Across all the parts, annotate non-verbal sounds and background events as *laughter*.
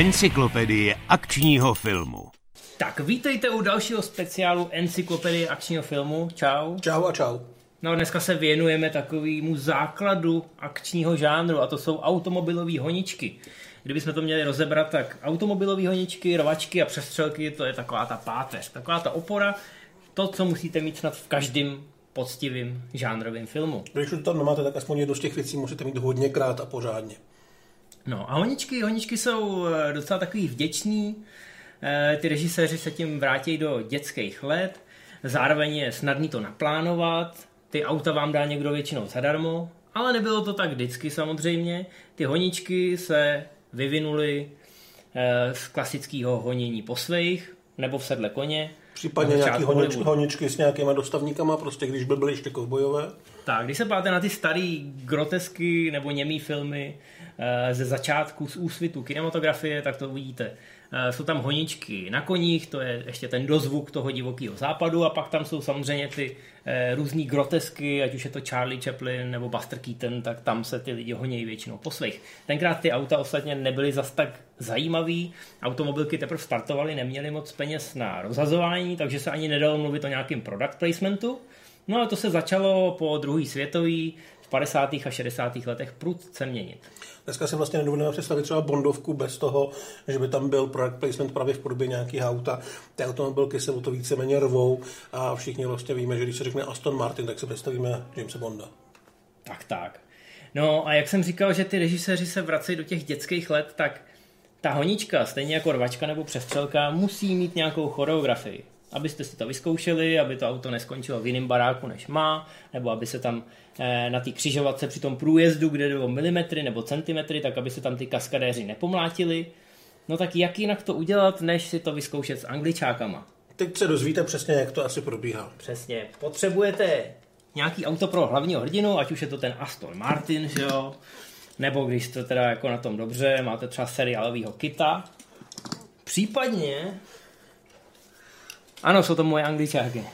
Encyklopedie akčního filmu. Tak vítejte u dalšího speciálu Encyklopedie akčního filmu. Čau. Čau a čau. No dneska se věnujeme takovému základu akčního žánru a to jsou automobilové honičky. Kdybychom to měli rozebrat, tak automobilové honičky, rovačky a přestřelky, to je taková ta páteř, taková ta opora, to, co musíte mít snad v každém poctivým žánrovým filmu. Když už to tam nemáte, tak aspoň jednu z těch věcí musíte mít hodněkrát a pořádně. No a honičky, honičky jsou eh, docela takový vděční, Eh, ty režiséři se tím vrátí do dětských let, zároveň je snadný to naplánovat, ty auta vám dá někdo většinou zadarmo, ale nebylo to tak vždycky samozřejmě. Ty honičky se vyvinuly eh, z klasického honění po svých nebo v sedle koně. Případně nějaký honičky, honičky s nějakýma dostavníkama, prostě když by byly ještě kovbojové. Tak, když se páte na ty staré grotesky nebo němý filmy ze začátku z úsvitu kinematografie, tak to uvidíte. Eh, jsou tam honičky na koních, to je ještě ten dozvuk toho divokého západu a pak tam jsou samozřejmě ty eh, různý grotesky, ať už je to Charlie Chaplin nebo Buster Keaton, tak tam se ty lidi honějí většinou po svých. Tenkrát ty auta ostatně nebyly zas tak zajímavý, automobilky teprve startovaly, neměly moc peněz na rozhazování, takže se ani nedalo mluvit o nějakém product placementu. No a to se začalo po druhý světový v 50. a 60. letech prudce měnit. Dneska si vlastně nedovedeme představit třeba Bondovku bez toho, že by tam byl product placement právě v podobě nějakých auta. Ty automobilky se o to víceméně rvou a všichni vlastně víme, že když se řekne Aston Martin, tak si představíme Jamesa Bonda. Tak, tak. No a jak jsem říkal, že ty režiséři se vracejí do těch dětských let, tak ta honička, stejně jako rvačka nebo přestřelka, musí mít nějakou choreografii abyste si to vyzkoušeli, aby to auto neskončilo v jiném baráku, než má, nebo aby se tam eh, na té křižovatce při tom průjezdu, kde jde o milimetry nebo centimetry, tak aby se tam ty kaskadéři nepomlátili. No tak jak jinak to udělat, než si to vyzkoušet s angličákama? Teď se dozvíte přesně, jak to asi probíhá. Přesně. Potřebujete nějaký auto pro hlavního hrdinu, ať už je to ten Aston Martin, že jo? nebo když to teda jako na tom dobře, máte třeba seriálového kita. Případně ano, jsou to moje angličáky.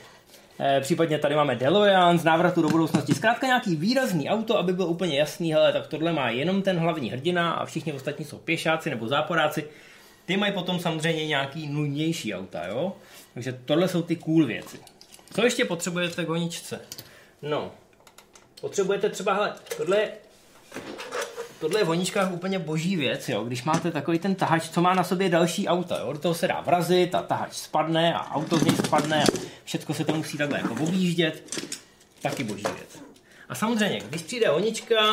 E, případně tady máme DeLorean z návratu do budoucnosti. Zkrátka nějaký výrazný auto, aby bylo úplně jasný, hele, tak tohle má jenom ten hlavní hrdina a všichni ostatní jsou pěšáci nebo záporáci. Ty mají potom samozřejmě nějaký nudnější auta, jo? Takže tohle jsou ty cool věci. Co ještě potřebujete k honičce? No, potřebujete třeba, hele, tohle je tohle je v honičkách úplně boží věc, jo. Když máte takový ten tahač, co má na sobě další auta, jo. Do toho se dá vrazit a tahač spadne a auto z něj spadne a všechno se to musí takhle jako objíždět. Taky boží věc. A samozřejmě, když přijde honička,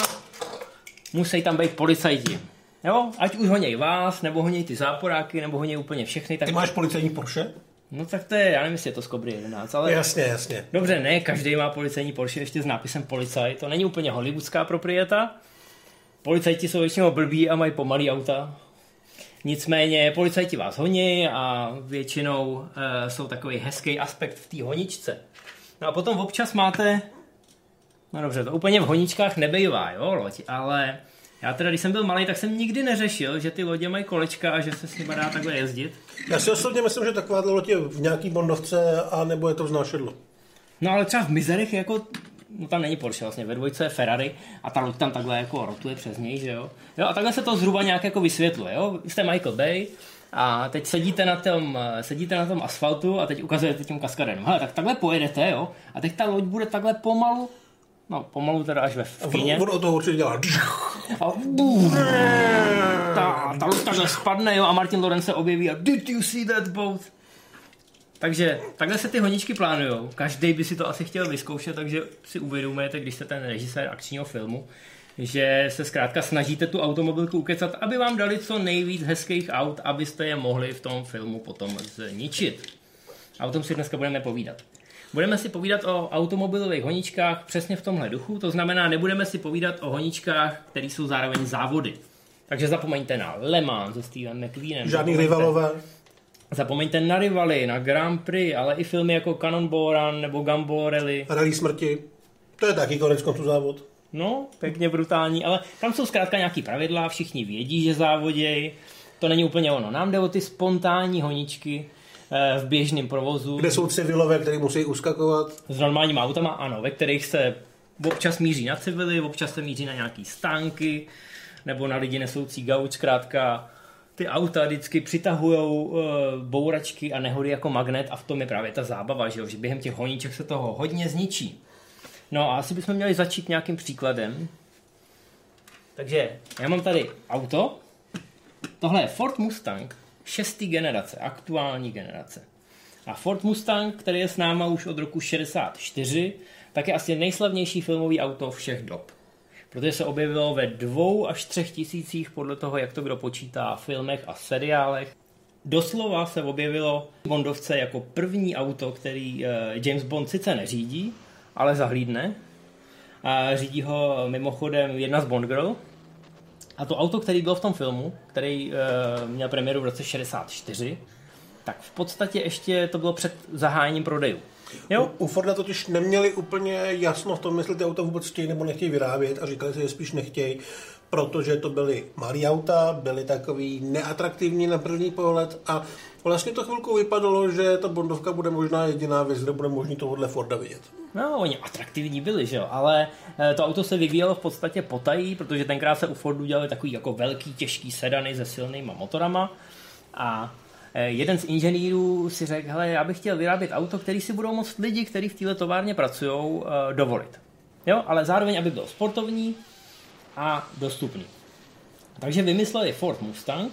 musí tam být policajti. Jo, ať už honěj vás, nebo honěj ty záporáky, nebo honěj úplně všechny. Tak... Ty máš policajní Porsche? No tak to je, já nevím, jestli je to Skobry 11, ale... Jasně, jasně. Dobře, ne, každý má policajní Porsche ještě s nápisem policaj, to není úplně hollywoodská proprieta, Policajti jsou většinou blbí a mají pomalý auta. Nicméně policajti vás honí a většinou uh, jsou takový hezký aspekt v té honičce. No a potom občas máte, no dobře, to úplně v honičkách nebejvá, jo, loď, ale já teda, když jsem byl malý, tak jsem nikdy neřešil, že ty lodě mají kolečka a že se s nimi dá takhle jezdit. Já si osobně myslím, že taková loď je v nějaký bondovce a nebo je to vznášedlo. No ale třeba v mizerech jako no tam není Porsche vlastně, ve dvojce je Ferrari a ta loď tam takhle jako rotuje přes něj, že jo. jo a takhle se to zhruba nějak jako vysvětluje, jo. Jste Michael Bay a teď sedíte na tom, sedíte na tom asfaltu a teď ukazujete tím kaskadem. Hele, tak takhle pojedete, jo, a teď ta loď bude takhle pomalu No, pomalu teda až ve fíně. On to určitě dělá. A bum, ta, ta loď takhle spadne, jo, a Martin Lorenz se objeví a did you see that boat? Takže takhle se ty honičky plánují. Každý by si to asi chtěl vyzkoušet, takže si uvědomujete, když jste ten režisér akčního filmu, že se zkrátka snažíte tu automobilku ukecat, aby vám dali co nejvíc hezkých aut, abyste je mohli v tom filmu potom zničit. A o tom si dneska budeme povídat. Budeme si povídat o automobilových honičkách přesně v tomhle duchu, to znamená, nebudeme si povídat o honičkách, které jsou zároveň závody. Takže zapomeňte na Le Mans se Stevem McQueenem. Žádný rivalové. Zapomeňte na rivaly, na Grand Prix, ale i filmy jako Cannonball Run nebo Gumball Rally. Rally smrti. To je taky konec konců závod. No, pěkně brutální, ale tam jsou zkrátka nějaký pravidla, všichni vědí, že závodějí. To není úplně ono. Nám jde o ty spontánní honičky eh, v běžném provozu. Kde jsou civilové, které musí uskakovat? S normálníma autama, ano, ve kterých se občas míří na civily, občas se míří na nějaký stánky, nebo na lidi nesoucí gauč, zkrátka ty auta vždycky přitahují uh, bouračky a nehody jako magnet a v tom je právě ta zábava, že, jo? že během těch honíček se toho hodně zničí. No a asi bychom měli začít nějakým příkladem. Takže já mám tady auto. Tohle je Ford Mustang šestý generace, aktuální generace. A Ford Mustang, který je s náma už od roku 64, tak je asi nejslavnější filmový auto všech dob. Protože se objevilo ve dvou až třech tisících podle toho, jak to kdo počítá, filmech a seriálech. Doslova se objevilo Bondovce jako první auto, který eh, James Bond sice neřídí, ale zahlídne. A řídí ho mimochodem jedna z Bond Girl. A to auto, který byl v tom filmu, který uh, měl premiéru v roce 64, tak v podstatě ještě to bylo před zahájením prodejů. Jo? U, u Forda totiž neměli úplně jasno v tom, jestli ty auta vůbec chtějí nebo nechtějí vyrábět a říkali si, že spíš nechtějí, protože to byly malé auta, byly takový neatraktivní na první pohled a vlastně to chvilku vypadalo, že ta Bondovka bude možná jediná věc, kde bude možný tohohle Forda vidět. No, oni atraktivní byli, že jo, ale eh, to auto se vyvíjelo v podstatě potají, protože tenkrát se u Fordu dělali takový jako velký, těžký sedany se silnýma motorama a jeden z inženýrů si řekl, hele, já bych chtěl vyrábět auto, který si budou moct lidi, kteří v této továrně pracují, eh, dovolit. Jo, ale zároveň, aby byl sportovní a dostupný. Takže vymysleli Ford Mustang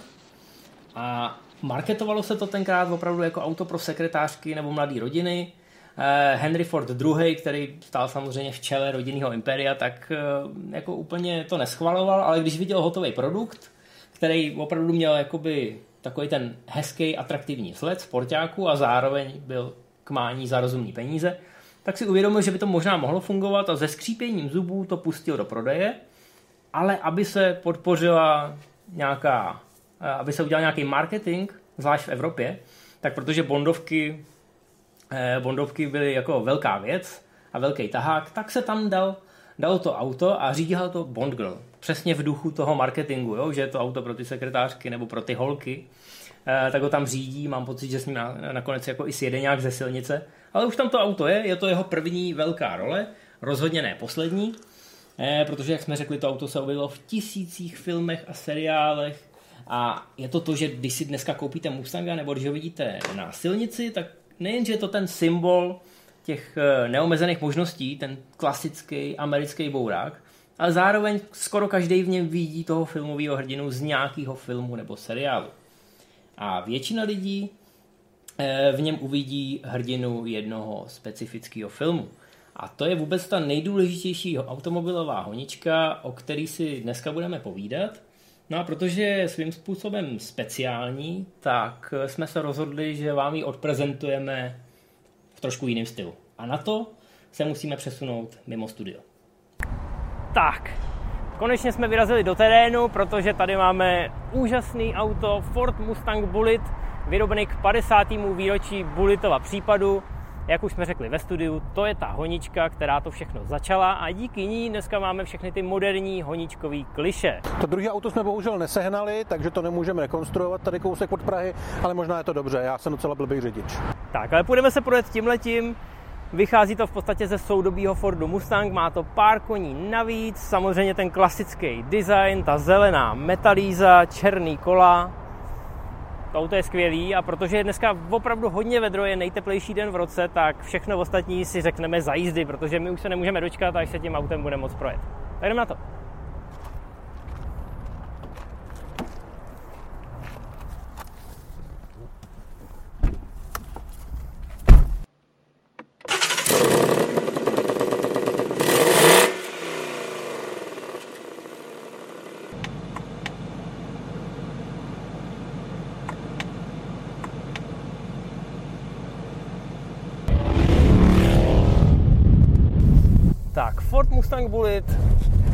a marketovalo se to tenkrát opravdu jako auto pro sekretářky nebo mladé rodiny, Eh, Henry Ford II, který stál samozřejmě v čele rodinného impéria, tak eh, jako úplně to neschvaloval, ale když viděl hotový produkt, který opravdu měl jakoby takový ten hezký, atraktivní sled sportáku a zároveň byl k mání za rozumný peníze, tak si uvědomil, že by to možná mohlo fungovat a ze skřípěním zubů to pustil do prodeje, ale aby se podpořila nějaká, eh, aby se udělal nějaký marketing, zvlášť v Evropě, tak protože bondovky Eh, Bondovky byly jako velká věc a velký tahák, tak se tam dal, dal to auto a řídila to Bond Girl. Přesně v duchu toho marketingu, jo? že je to auto pro ty sekretářky nebo pro ty holky. E, tak ho tam řídí, mám pocit, že s ním na, nakonec jako i sjede nějak ze silnice. Ale už tam to auto je, je to jeho první velká role, rozhodně ne poslední, e, protože, jak jsme řekli, to auto se objevilo v tisících filmech a seriálech, a je to to, že když si dneska koupíte Mustanga nebo když ho vidíte na silnici, tak nejenže je to ten symbol těch eh, neomezených možností, ten klasický americký bourák, ale zároveň skoro každý v něm vidí toho filmového hrdinu z nějakého filmu nebo seriálu. A většina lidí eh, v něm uvidí hrdinu jednoho specifického filmu. A to je vůbec ta nejdůležitější automobilová honička, o který si dneska budeme povídat. No a protože je svým způsobem speciální, tak jsme se rozhodli, že vám ji odprezentujeme trošku jiném stylu. A na to se musíme přesunout mimo studio. Tak, konečně jsme vyrazili do terénu, protože tady máme úžasný auto Ford Mustang Bullet, vyrobený k 50. výročí Bulletova případu jak už jsme řekli ve studiu, to je ta honička, která to všechno začala a díky ní dneska máme všechny ty moderní honičkový kliše. To druhé auto jsme bohužel nesehnali, takže to nemůžeme rekonstruovat tady kousek od Prahy, ale možná je to dobře, já jsem docela blbý řidič. Tak, ale půjdeme se projet tímhletím. Vychází to v podstatě ze soudobího Fordu Mustang, má to pár koní navíc, samozřejmě ten klasický design, ta zelená metalíza, černý kola, to auto je skvělý a protože je dneska opravdu hodně vedro, je nejteplejší den v roce, tak všechno ostatní si řekneme za jízdy, protože my už se nemůžeme dočkat, až se tím autem bude moc projet. Tak jdeme na to. Ford Mustang Bullet,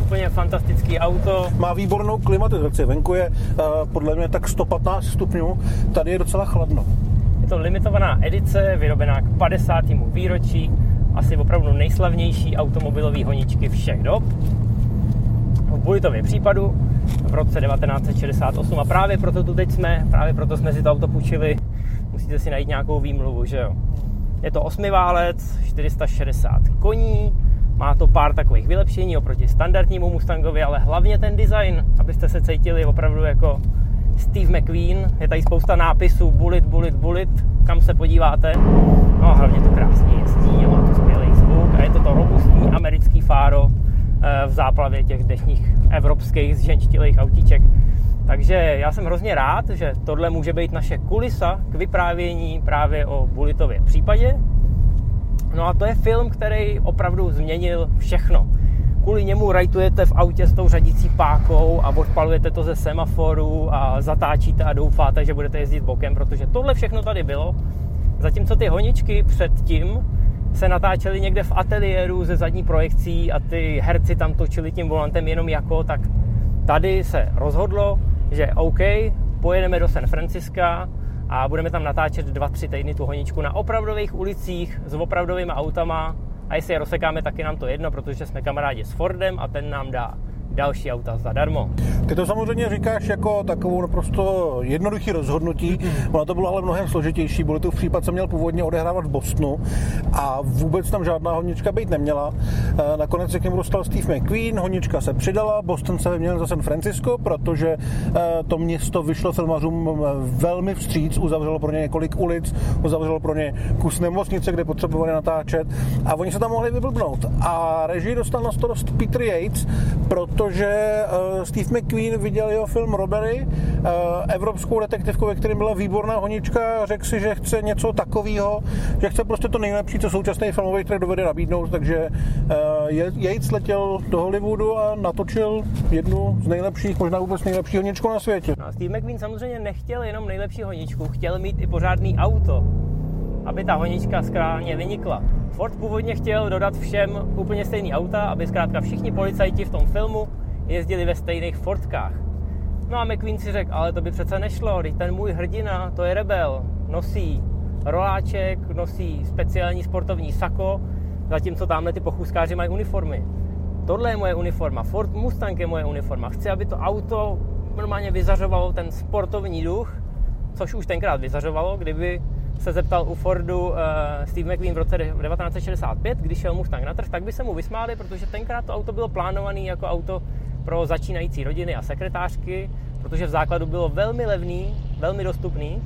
úplně fantastický auto. Má výbornou klimatizaci, venku je uh, podle mě tak 115 stupňů, tady je docela chladno. Je to limitovaná edice, vyrobená k 50. výročí, asi opravdu nejslavnější automobilové honičky všech dob. V Bulletově případu v roce 1968 a právě proto tu teď jsme, právě proto jsme si to auto půjčili. Musíte si najít nějakou výmluvu, že jo. Je to osmiválec, 460 koní, má to pár takových vylepšení oproti standardnímu Mustangovi, ale hlavně ten design, abyste se cítili opravdu jako Steve McQueen, je tady spousta nápisů bullet, bullet, bullet, kam se podíváte. No a hlavně to krásně jezdí, má to skvělý zvuk a je to to robustní americký fáro eh, v záplavě těch dnešních evropských zženštilých autíček. Takže já jsem hrozně rád, že tohle může být naše kulisa k vyprávění právě o Bullitově případě. No a to je film, který opravdu změnil všechno. Kvůli němu rajtujete v autě s tou řadící pákou a odpalujete to ze semaforu a zatáčíte a doufáte, že budete jezdit bokem, protože tohle všechno tady bylo. Zatímco ty honičky předtím se natáčely někde v ateliéru ze zadní projekcí a ty herci tam točili tím volantem jenom jako, tak tady se rozhodlo, že OK, pojedeme do San Franciska a budeme tam natáčet 2-3 týdny tu honičku na opravdových ulicích s opravdovými autama. A jestli je rozsekáme, tak je nám to jedno, protože jsme kamarádi s Fordem a ten nám dá další auta zadarmo. Ty to samozřejmě říkáš jako takovou naprosto jednoduchý rozhodnutí. Ono to bylo ale mnohem složitější. Bylo to v případ, co měl původně odehrávat v Bostonu a vůbec tam žádná honička být neměla. E, nakonec se k němu dostal Steve McQueen, honička se přidala, Boston se vyměnil za San Francisco, protože e, to město vyšlo filmařům velmi vstříc, uzavřelo pro ně několik ulic, uzavřelo pro ně kus nemocnice, kde potřebovali natáčet a oni se tam mohli vyblbnout. A režii dostal na starost Peter Yates, protože protože uh, Steve McQueen viděl jeho film Robbery, uh, evropskou detektivku, ve kterém byla výborná honička, řekl si, že chce něco takového, že chce prostě to nejlepší, co současný filmový trh dovede nabídnout, takže Yates letěl do Hollywoodu a natočil jednu z nejlepších, možná vůbec nejlepší honičku na světě. No, Steve McQueen samozřejmě nechtěl jenom nejlepší honičku, chtěl mít i pořádný auto, aby ta honička skrálně vynikla. Ford původně chtěl dodat všem úplně stejný auta, aby zkrátka všichni policajti v tom filmu jezdili ve stejných Fordkách. No a McQueen si řekl, ale to by přece nešlo, teď ten můj hrdina, to je rebel, nosí roláček, nosí speciální sportovní sako, zatímco tamhle ty pochůzkáři mají uniformy. Tohle je moje uniforma, Ford Mustang je moje uniforma. Chci, aby to auto normálně vyzařovalo ten sportovní duch, což už tenkrát vyzařovalo, kdyby se zeptal u Fordu uh, Steve McQueen v roce 1965, když šel Mustang na trh, tak by se mu vysmáli, protože tenkrát to auto bylo plánované jako auto pro začínající rodiny a sekretářky, protože v základu bylo velmi levný, velmi dostupný.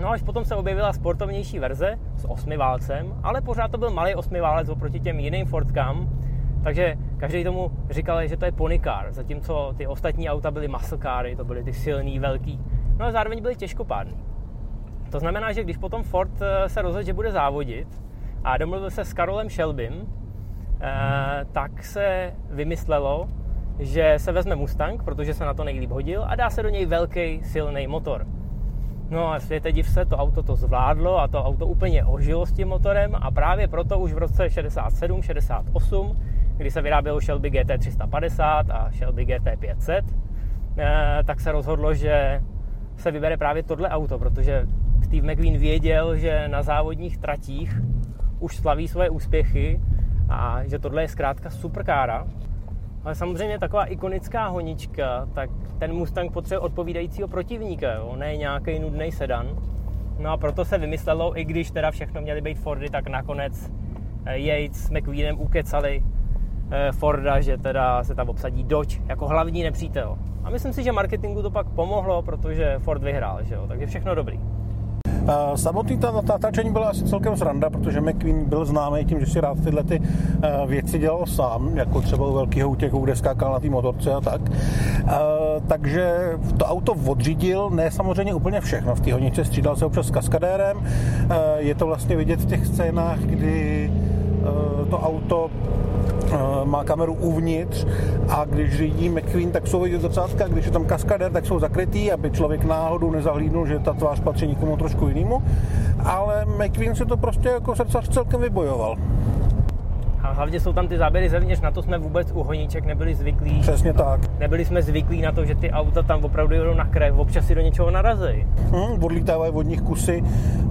No až potom se objevila sportovnější verze s osmi válcem, ale pořád to byl malý osmi válec oproti těm jiným Fordkám, takže každý tomu říkal, že to je pony car, zatímco ty ostatní auta byly muscle cary, to byly ty silný, velký, no a zároveň byly těžkopádný. To znamená, že když potom Ford eh, se rozhodl, že bude závodit a domluvil se s Karolem Shelbym, eh, tak se vymyslelo, že se vezme Mustang, protože se na to nejlíp hodil a dá se do něj velký silný motor. No a světe div se, to auto to zvládlo a to auto úplně ožilo s tím motorem a právě proto už v roce 67, 68, kdy se vyrábělo Shelby GT 350 a Shelby GT 500, eh, tak se rozhodlo, že se vybere právě tohle auto, protože Steve McQueen věděl, že na závodních tratích už slaví svoje úspěchy a že tohle je zkrátka superkára. Ale samozřejmě taková ikonická honička, tak ten Mustang potřebuje odpovídajícího protivníka, jo? ne nějaký nudný sedan. No a proto se vymyslelo, i když teda všechno měly být Fordy, tak nakonec eh, Yates s McQueenem ukecali eh, Forda, že teda se tam obsadí Dodge jako hlavní nepřítel. A myslím si, že marketingu to pak pomohlo, protože Ford vyhrál, že jo? takže všechno dobrý. Samotný ta natáčení byla asi celkem sranda, protože McQueen byl známý tím, že si rád tyhle ty eh, věci dělal sám, jako třeba u velkého útěku, kde skákal na té motorce a tak. Takže to auto odřídil, ne samozřejmě úplně všechno. V té honičce střídal se občas s kaskadérem. Je to vlastně vidět v těch scénách, kdy eh, to auto Eh, má kameru uvnitř a když řídí McQueen, tak jsou vidět zrcátka, když je tam kaskader, tak jsou zakrytý, aby člověk náhodou nezahlídnul, že ta tvář patří někomu trošku jinému. Ale McQueen si to prostě jako srdcař celkem vybojoval. A hlavně jsou tam ty záběry zevnitř, na to jsme vůbec u honíček nebyli zvyklí. Přesně tak. Nebyli jsme zvyklí na to, že ty auta tam opravdu jedou na krev, občas si do něčeho narazí. Hmm, odlítávají od nich kusy,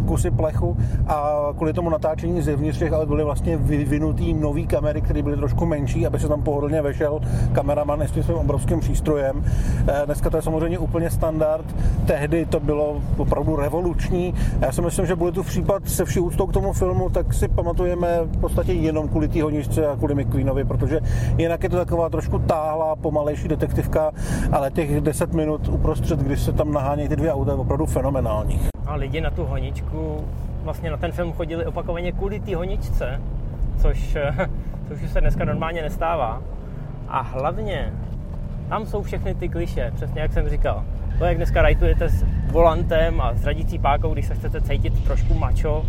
kusy plechu a kvůli tomu natáčení zevnitř těch aut byly vlastně vyvinutý nový kamery, které byly trošku menší, aby se tam pohodlně vešel kameraman s tím svým obrovským přístrojem. Eh, dneska to je samozřejmě úplně standard, tehdy to bylo opravdu revoluční. Já si myslím, že bude tu případ se vší úctou k tomu filmu, tak si pamatujeme v podstatě jenom kvůli té honičce a kvůli McQueenovi, protože jinak je to taková trošku táhlá, pomalejší detektivka, ale těch 10 minut uprostřed, když se tam nahánějí ty dvě auta, je opravdu fenomenálních. A lidi na tu honičku, vlastně na ten film chodili opakovaně kvůli té honičce, což, *laughs* což se dneska normálně nestává. A hlavně tam jsou všechny ty kliše, přesně jak jsem říkal. To, jak dneska rajtujete s volantem a s radící pákou, když se chcete cítit trošku mačo,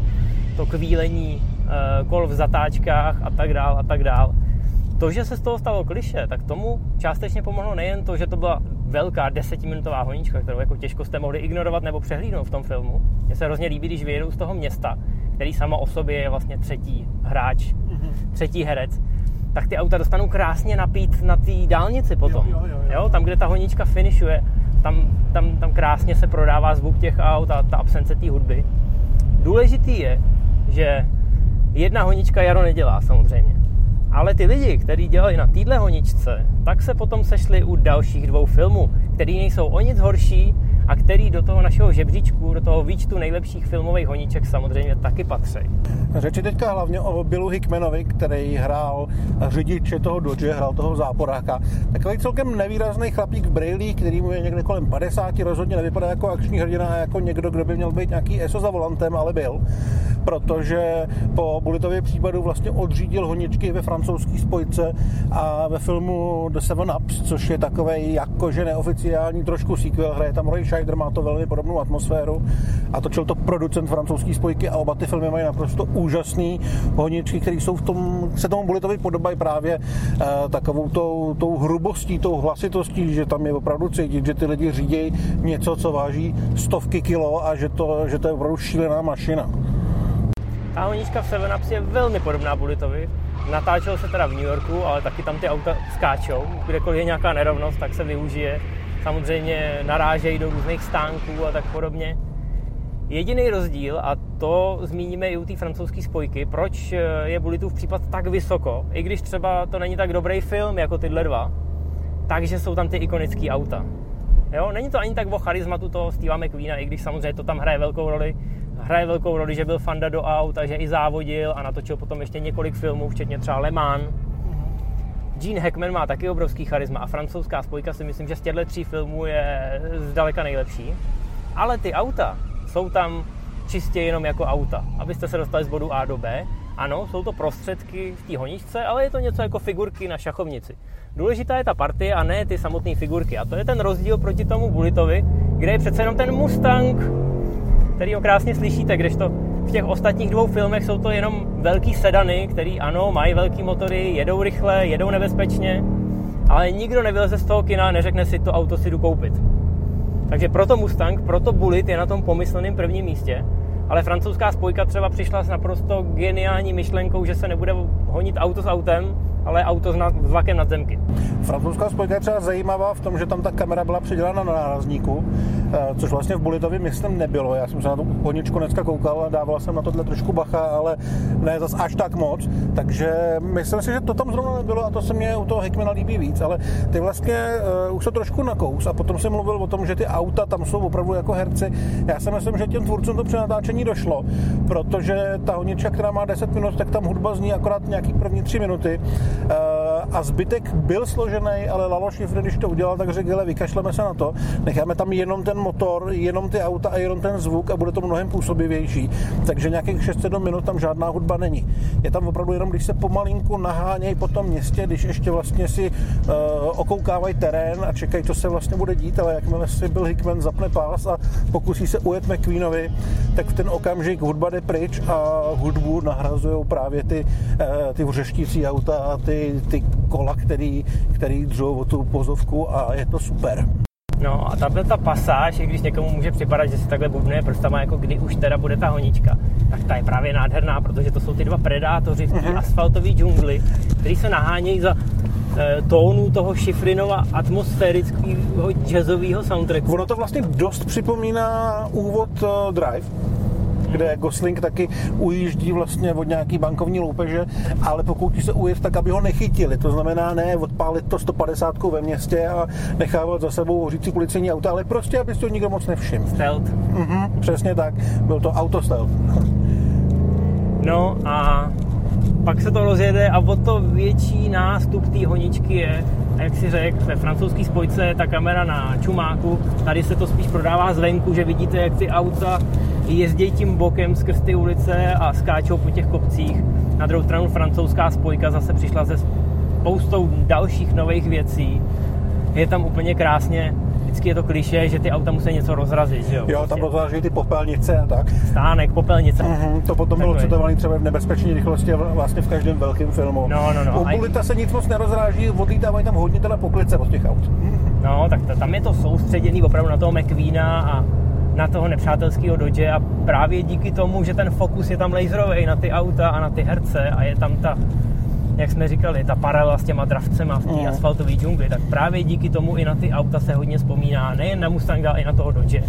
to kvílení eh, kol v zatáčkách a tak dál a tak dál. To, že se z toho stalo kliše, tak tomu částečně pomohlo nejen to, že to byla velká desetiminutová honička, kterou jako těžko jste mohli ignorovat nebo přehlídnout v tom filmu. Mně se hrozně líbí, když vyjedou z toho města, který sama o sobě je vlastně třetí hráč, mm-hmm. třetí herec, tak ty auta dostanou krásně napít na té dálnici potom. Jo, jo, jo, jo. jo, tam, kde ta honička finišuje, tam, tam, tam krásně se prodává zvuk těch aut a ta absence té hudby. Důležitý je, že jedna honička Jaro nedělá samozřejmě. Ale ty lidi, kteří dělali na téhle honičce, tak se potom sešli u dalších dvou filmů, který nejsou o nic horší a který do toho našeho žebříčku, do toho výčtu nejlepších filmových honíček samozřejmě taky patří. Řeči teďka hlavně o Billu Hickmanovi, který hrál řidiče toho Dodge, hrál toho záporáka. Takový celkem nevýrazný chlapík v brýlích, který mu je někde kolem 50, rozhodně nevypadá jako akční hrdina, jako někdo, kdo by měl být nějaký ESO za volantem, ale byl protože po Bulitově případu vlastně odřídil honičky ve francouzské spojce a ve filmu The Seven Ups, což je takový jakože neoficiální trošku sequel, hraje tam Roy Scheider, má to velmi podobnou atmosféru a točil to producent francouzské spojky a oba ty filmy mají naprosto úžasný honičky, které jsou v tom, se tomu Bulitovi podobají právě eh, takovou tou, tou hrubostí, tou hlasitostí, že tam je opravdu cítit, že ty lidi řídí něco, co váží stovky kilo a že to, že to je opravdu šílená mašina. Ta honička v Seven Ups je velmi podobná Bulletovi. Natáčel se teda v New Yorku, ale taky tam ty auta skáčou. Kdekoliv je nějaká nerovnost, tak se využije. Samozřejmě narážejí do různých stánků a tak podobně. Jediný rozdíl, a to zmíníme i u té francouzské spojky, proč je Bulletův případ tak vysoko, i když třeba to není tak dobrý film jako tyhle dva, takže jsou tam ty ikonické auta. Jo, není to ani tak o charizmatu toho Steva McQueena, i když samozřejmě to tam hraje velkou roli, hraje velkou roli, že byl fanda do aut a že i závodil a natočil potom ještě několik filmů, včetně třeba Le Mans. Gene Hackman má taky obrovský charisma a francouzská spojka si myslím, že z těchto tří filmů je zdaleka nejlepší. Ale ty auta jsou tam čistě jenom jako auta, abyste se dostali z bodu A do B. Ano, jsou to prostředky v té honičce, ale je to něco jako figurky na šachovnici. Důležitá je ta partie a ne ty samotné figurky. A to je ten rozdíl proti tomu Bulletovi, kde je přece jenom ten Mustang který ho krásně slyšíte, kdežto v těch ostatních dvou filmech jsou to jenom velký sedany, který ano, mají velký motory, jedou rychle, jedou nebezpečně, ale nikdo nevyleze z toho kina a neřekne si, to auto si jdu koupit. Takže proto Mustang, proto Bullet je na tom pomysleném prvním místě, ale francouzská spojka třeba přišla s naprosto geniální myšlenkou, že se nebude honit auto s autem, ale auto s vlakem nad zemky. Francouzská spojka je třeba zajímavá v tom, že tam ta kamera byla přidělána na nárazníku, eh, což vlastně v Bulitově městem nebylo. Já jsem se na tu honičku dneska koukal a dával jsem na tohle trošku bacha, ale ne zas až tak moc. Takže myslím si, že to tam zrovna nebylo a to se mě u toho Hickmana líbí víc, ale ty vlastně uh, už se trošku nakous a potom jsem mluvil o tom, že ty auta tam jsou opravdu jako herci. Já si myslím, že těm tvůrcům to při natáčení došlo, protože ta honička, která má 10 minut, tak tam hudba zní akorát nějaký první 3 minuty a zbytek byl složený, ale Lalo Schifrin, když to udělal, tak řekl, hele, vykašleme se na to, necháme tam jenom ten motor, jenom ty auta a jenom ten zvuk a bude to mnohem působivější. Takže nějakých 6-7 minut tam žádná hudba není. Je tam opravdu jenom, když se pomalinku nahánějí po tom městě, když ještě vlastně si uh, okoukávají terén a čekají, co se vlastně bude dít, ale jakmile si byl Hickman zapne pás a pokusí se ujet McQueenovi, tak v ten okamžik hudba jde pryč a hudbu nahrazují právě ty, uh, ty vřeštící auta a ty, ty kola, který, který dřou o tu pozovku a je to super. No a tahle ta pasáž, i když někomu může připadat, že si takhle bubne prstama, jako kdy už teda bude ta honička, tak ta je právě nádherná, protože to jsou ty dva predátoři v té uh-huh. asfaltové džungli, který se nahánějí za e, tónu toho šifrinova atmosférického jazzového soundtracku. Ono to vlastně dost připomíná úvod uh, Drive, kde Gosling taky ujíždí vlastně od nějaký bankovní loupeže, ale pokud se ujet, tak aby ho nechytili. To znamená ne odpálit to 150 ve městě a nechávat za sebou hořící policejní auta, ale prostě, aby to nikdo moc nevšiml. Stealth. Mhm, přesně tak. Byl to auto stealth. *laughs* No a pak se to rozjede a o to větší nástup té honičky je. A jak si řekl, ve francouzské spojce je ta kamera na čumáku, tady se to spíš prodává zvenku, že vidíte, jak ty auta jezdí tím bokem skrz ty ulice a skáčou po těch kopcích. Na druhou stranu francouzská spojka zase přišla se spoustou dalších nových věcí. Je tam úplně krásně vždycky je to kliše, že ty auta musí něco rozrazit, že jo? Jo, tam rozráží ty popelnice a tak. Stánek, popelnice. Mm-hmm, to potom bylo citované třeba v nebezpečné rychlosti a vlastně v každém velkém filmu. No, no, no. U Bulita se nic moc nerozráží, odlítávají tam hodně teda poklice od těch aut. No, tak to, tam je to soustředěný opravdu na toho McQueena a na toho nepřátelského Dodge a právě díky tomu, že ten fokus je tam laserový na ty auta a na ty herce a je tam ta, jak jsme říkali, ta paralela s těma dravcema v té Mm. asfaltové džungli, tak právě díky tomu i na ty auta se hodně vzpomíná, nejen na Mustanga, ale i na toho Dodge.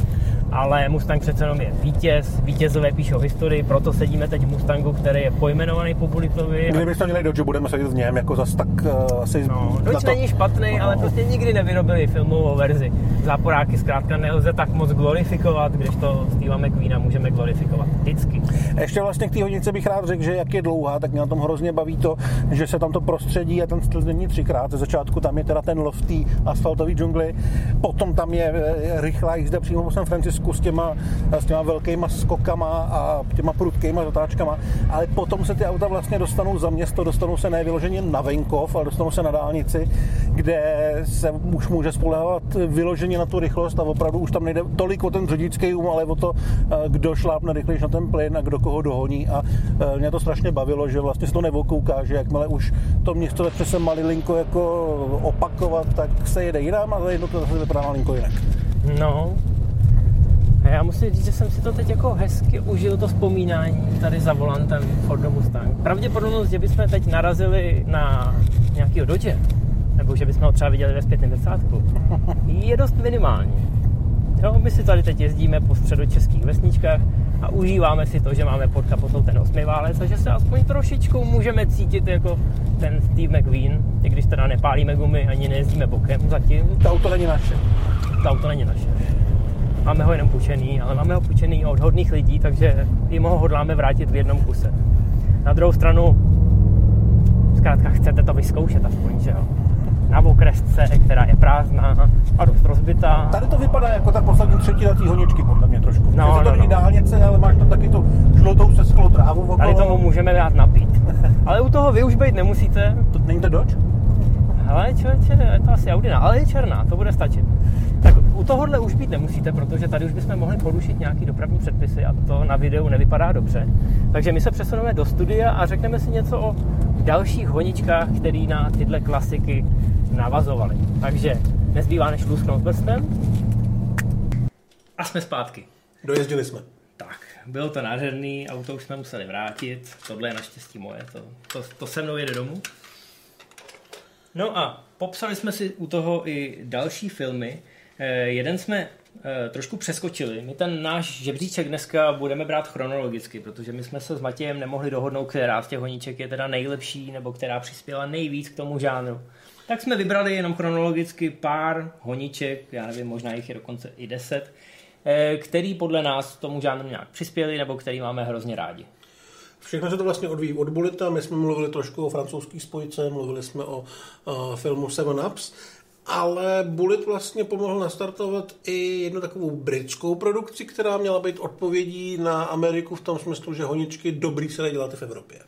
Ale Mustang přece jenom je vítěz, vítězové píšou historii, proto sedíme teď v Mustangu, který je pojmenovaný po Bulitovi. a Kdybychom měli Dodge, budeme sedět v něm jako zas tak uh, asi No, Dodge není špatný, No. ale prostě nikdy nevyrobili filmovou verzi. Záporáky zkrátka nelze tak moc glorifikovat, když to Steva McQueena můžeme glorifikovat vždycky. Ještě vlastně k té hodnice bych rád řekl, že jak je dlouhá, tak mě na tom hrozně baví to, že se tam to prostředí a ten styl změní třikrát. Ze začátku tam je teda ten té asfaltové džungli, potom tam je eh, rychlá jízda přímo po San Francisku s těma, s těma velkýma skokama a těma prudkýma zatáčkama, ale potom se ty auta vlastně dostanou za město, dostanou se ne vyloženě na venkov, ale dostanou se na dálnici, kde se už může spolehávat vyloženě na tu rychlost a opravdu už tam nejde tolik o ten řidičský um, ale o to, eh, kdo šlápne rychlejš na ten plyn a kdo koho dohoní a mě to strašně bavilo, že vlastně se to nevokouká, že jakmile už to město začne se malilinko jako opakovat, tak se jede jinam a jedno to zase vypadá malinko jinak. No, a já musím říct, že jsem si to teď jako hezky užil, to vzpomínání tady za volantem Fordu Mustang. Pravděpodobnost, že bychom teď narazili na nějakého Dodge, nebo že bychom ho třeba viděli ve zpětném je dost minimální. Jo, my si tady teď jezdíme po středočeských vesničkách a užíváme si to, že máme pod kapotou ten osmiválec a že se aspoň trošičku můžeme cítit jako ten Steve McQueen, i když teda nepálíme gumy ani nejezdíme bokem zatím, To auto není naše. to auto není naše. Máme ho jenom půjčený, ale máme ho půjčený od hodných lidí, takže jim ho hodláme vrátit v jednom kuse. Na druhou stranu, zkrátka chcete to vyzkoušet aspoň, že jo? Na okresce, která je prázdná a dost rozbitá. Tady to vypadá jako ta poslední třetina té honičky, podle mě trošku. No, No, to no, není no. dálnice, ale máš tam taky tu žlutou se sklou trávu okolo. Tady tomu můžeme dát napít. *laughs* Ale u toho vy už být nemusíte. To, není to Dodge? Hele, člověče, je to asi Audina, ale je černá, to bude stačit. Tak u tohohle už být nemusíte, protože tady už bychom mohli porušit nějaký dopravní předpisy a to na videu nevypadá dobře. Takže my se přesuneme do studia a řekneme si něco o dalších honičkách, které na tyhle klasiky navazovaly. Takže nezbývá než lusknout prstem. A jsme zpátky. Dojezdili jsme. Tak, bylo to nádherný, auto už jsme museli vrátit, tohle je naštěstí moje, to, to, to se mnou jede domů. No a popsali jsme si u toho i další filmy. Eh, jeden jsme eh, trošku přeskočili. My ten náš žebříček dneska budeme brát chronologicky, protože my jsme se s Matějem nemohli dohodnout, která z těch honíček je teda nejlepší, nebo která přispěla nejvíc k tomu žánru. Tak jsme vybrali jenom chronologicky pár honíček, já nevím, možná jich je dokonce i deset, eh, který podle nás tomu žánru nějak přispěli, nebo který máme hrozně rádi. Všechno se to vlastně odvíjí od Bulita. My jsme mluvili trošku o francouzský spojce, mluvili jsme o uh, filmu Seven Ups, ale Bullet vlastně pomohl nastartovat i jednu takovou britskou produkci, která měla být odpovědí na Ameriku v tom smyslu, že honičky dobrý se nedělat i v Evropě.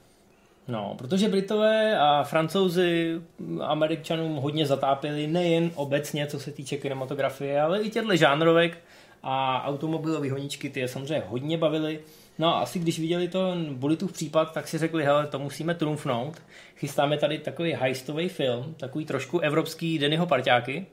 No, protože Britové a Francouzi Američanům hodně zatápěli nejen obecně, co se týče kinematografie, ale i těchto žánrovek a automobilové honičky ty je samozřejmě hodně bavily. No a asi když viděli to Bulletův případ, tak si řekli, hele, to musíme trumfnout. Chystáme tady takový heistový film, takový trošku evropský Dennyho parťáky.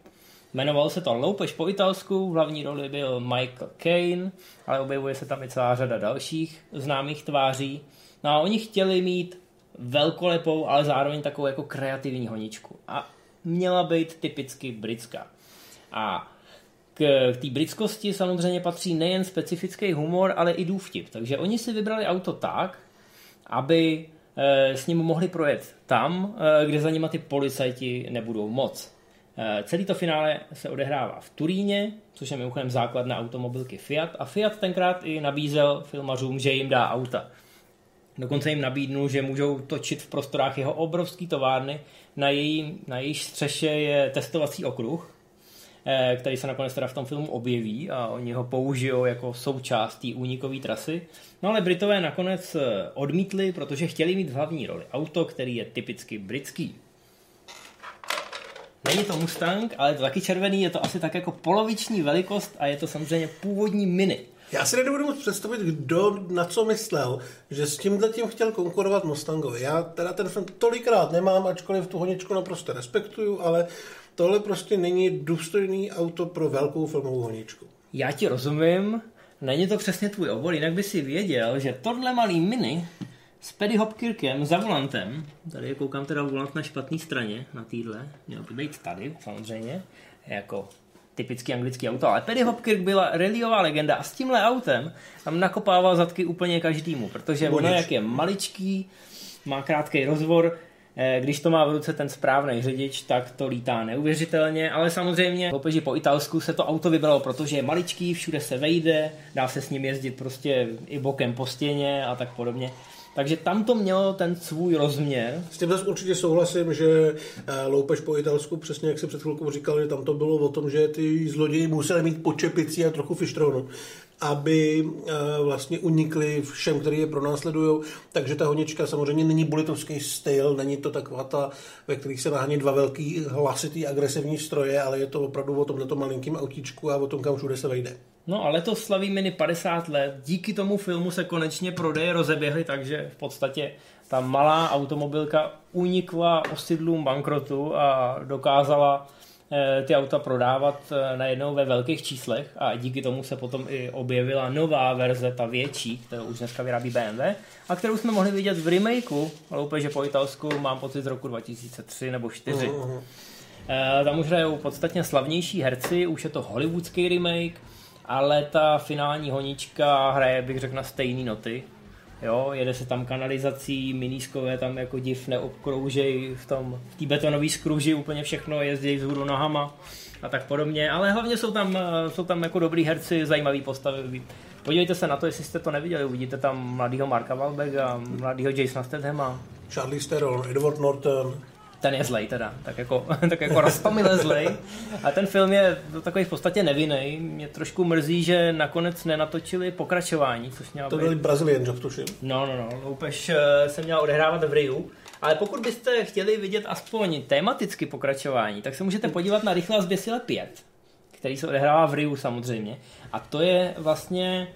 Jmenoval se to Loupež po italsku, v hlavní roli byl Michael Caine, ale objevuje se tam i celá řada dalších známých tváří. No a oni chtěli mít velkolepou, ale zároveň takovou jako kreativní honičku. A měla být typicky britská. A k té britskosti samozřejmě patří nejen specifický humor, ale i důvtip. Takže oni si vybrali auto tak, aby eh, s ním mohli projet tam, eh, kde za nima ty policajti nebudou moc. Eh, Celý to finále se odehrává v Turíně, což je mimochodem základna automobilky Fiat a Fiat tenkrát i nabízel filmařům, že jim dá auta. Dokonce jim nabídnul, že můžou točit v prostorách jeho obrovský továrny. Na, její, na její střeše je testovací okruh, eh, který se nakonec teda v tom filmu objeví a oni ho použijou jako součást té únikové trasy. No ale Britové nakonec eh, odmítli, protože chtěli mít v hlavní roli auto, který je typicky britský. Není to Mustang, ale je to taky červený, je to asi tak jako poloviční velikost a je to samozřejmě původní Mini. Já si nedovedu moc představit, kdo na co myslel, že s tímhle tím chtěl konkurovat Mustangovi. Já teda ten film tolikrát nemám, ačkoliv tu honičku naprosto respektuju, ale tohle prostě není důstojný auto pro velkou filmovou honičku. Já ti rozumím, není to přesně tvůj obor, jinak by si věděl, že tohle malý mini s Paddy Hopkirkem za volantem, tady koukám teda volant na špatné straně, na týdle, měl by být tady samozřejmě, jako typický anglický auto, ale Paddy Hopkirk byla reliová legenda a s tímhle autem tam nakopával zadky úplně každému, protože ono jak je maličký, má krátký rozvor, eh, když to má v ruce ten správný řidič, tak to lítá neuvěřitelně, ale samozřejmě loupeži po Italsku se to auto vybralo, protože je maličký, všude se vejde, dá se s ním jezdit prostě i bokem po stěně a tak podobně. Takže tam to mělo ten svůj rozměr. S tím zase určitě souhlasím, že eh, loupež po Italsku, přesně jak se před chvilkou říkal, že tam to bylo o tom, že ty zloději museli mít počepici a trochu fištronu aby eh, vlastně unikli všem, který je pronásledují. Takže ta honička samozřejmě není bolitovský styl, není to taková ta, ve kterých se nahání dva velký hlasitý agresivní stroje, ale je to opravdu o tomhle malinkým autíčku a o tom, kam všude se vejde. No ale to slaví mini 50 let. Díky tomu filmu se konečně prodeje rozeběhly, takže v podstatě ta malá automobilka unikla osidlům bankrotu a dokázala eh, ty auta prodávat eh, najednou ve velkých číslech a díky tomu se potom i objevila nová verze, ta větší, kterou už dneska vyrábí BMW a kterou jsme mohli vidět v remakeu Loupeže po italsku, mám pocit z roku 2003 nebo 2004. Uh-huh. Tam už hrajou podstatně slavnější herci, už je to hollywoodský remake, ale ta finální honička hraje, bych řekl, na stejné noty. Jo, jede se tam kanalizací, minískové tam jako div neobkroužej v tom, v té betonové skruži úplně všechno jezdí vzhůru nohama a tak podobně, ale hlavně jsou tam, jsou tam jako dobrý herci, zajímavý postavy. Podívejte se na to, jestli jste to neviděli, uvidíte tam mladýho Marka Wahlberga, mladýho Jasona Stathama. Charlie Theron, Edward Norton, ten je zlej teda, tak jako, *laughs* tak jako roztomile zlej. A ten film je takový v podstatě nevinný. Mě trošku mrzí, že nakonec nenatočili pokračování, což měla To byl Brazilian Job, tuším. No, no, no, loupež eh, se měla odehrávat v Riu. Ale pokud byste chtěli vidět aspoň tematicky pokračování, tak se můžete podívat na Rychlá zběsile 5, který se odehrává v Riu samozřejmě. A to je vlastně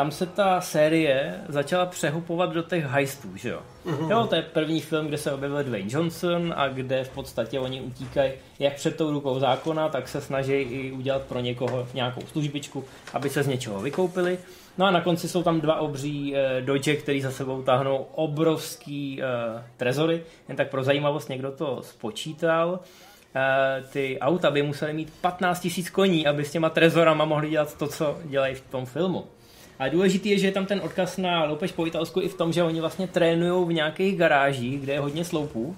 tam se ta série začala přehupovat do těch heistů, že jo? Mm-hmm. Jo, to je první film, kde se objevil Dwayne Johnson a kde v podstatě oni utíkají jak před tou rukou zákona, tak se snaží i udělat pro někoho nějakou službičku, aby se z něčeho vykoupili. No a na konci jsou tam dva obří eh, Dodge, který za sebou táhnou obrovský eh, trezory. Jen tak pro zajímavost někdo to spočítal. Eh, ty auta by musely mít 15 000 koní, aby s těma trezorama mohli dělat to, co dělají v tom filmu. A důležitý je, že je tam ten odkaz na loupež po italsku i v tom, že oni vlastně trénují v nějakých garážích, kde je hodně sloupů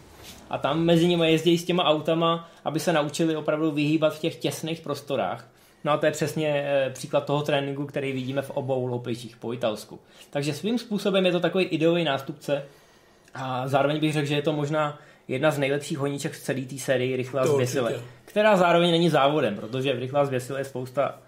a tam mezi nimi jezdí s těma autama, aby se naučili opravdu vyhýbat v těch těsných prostorách. No a to je přesně eh, příklad toho tréninku, který vidíme v obou loupežích po italsku. Takže svým způsobem je to takový ideový nástupce a zároveň bych řekl, že je to možná jedna z nejlepších honíček v celé té sérii Rychlá zběsile, která zároveň není závodem, protože v Rychlá zběsile je spousta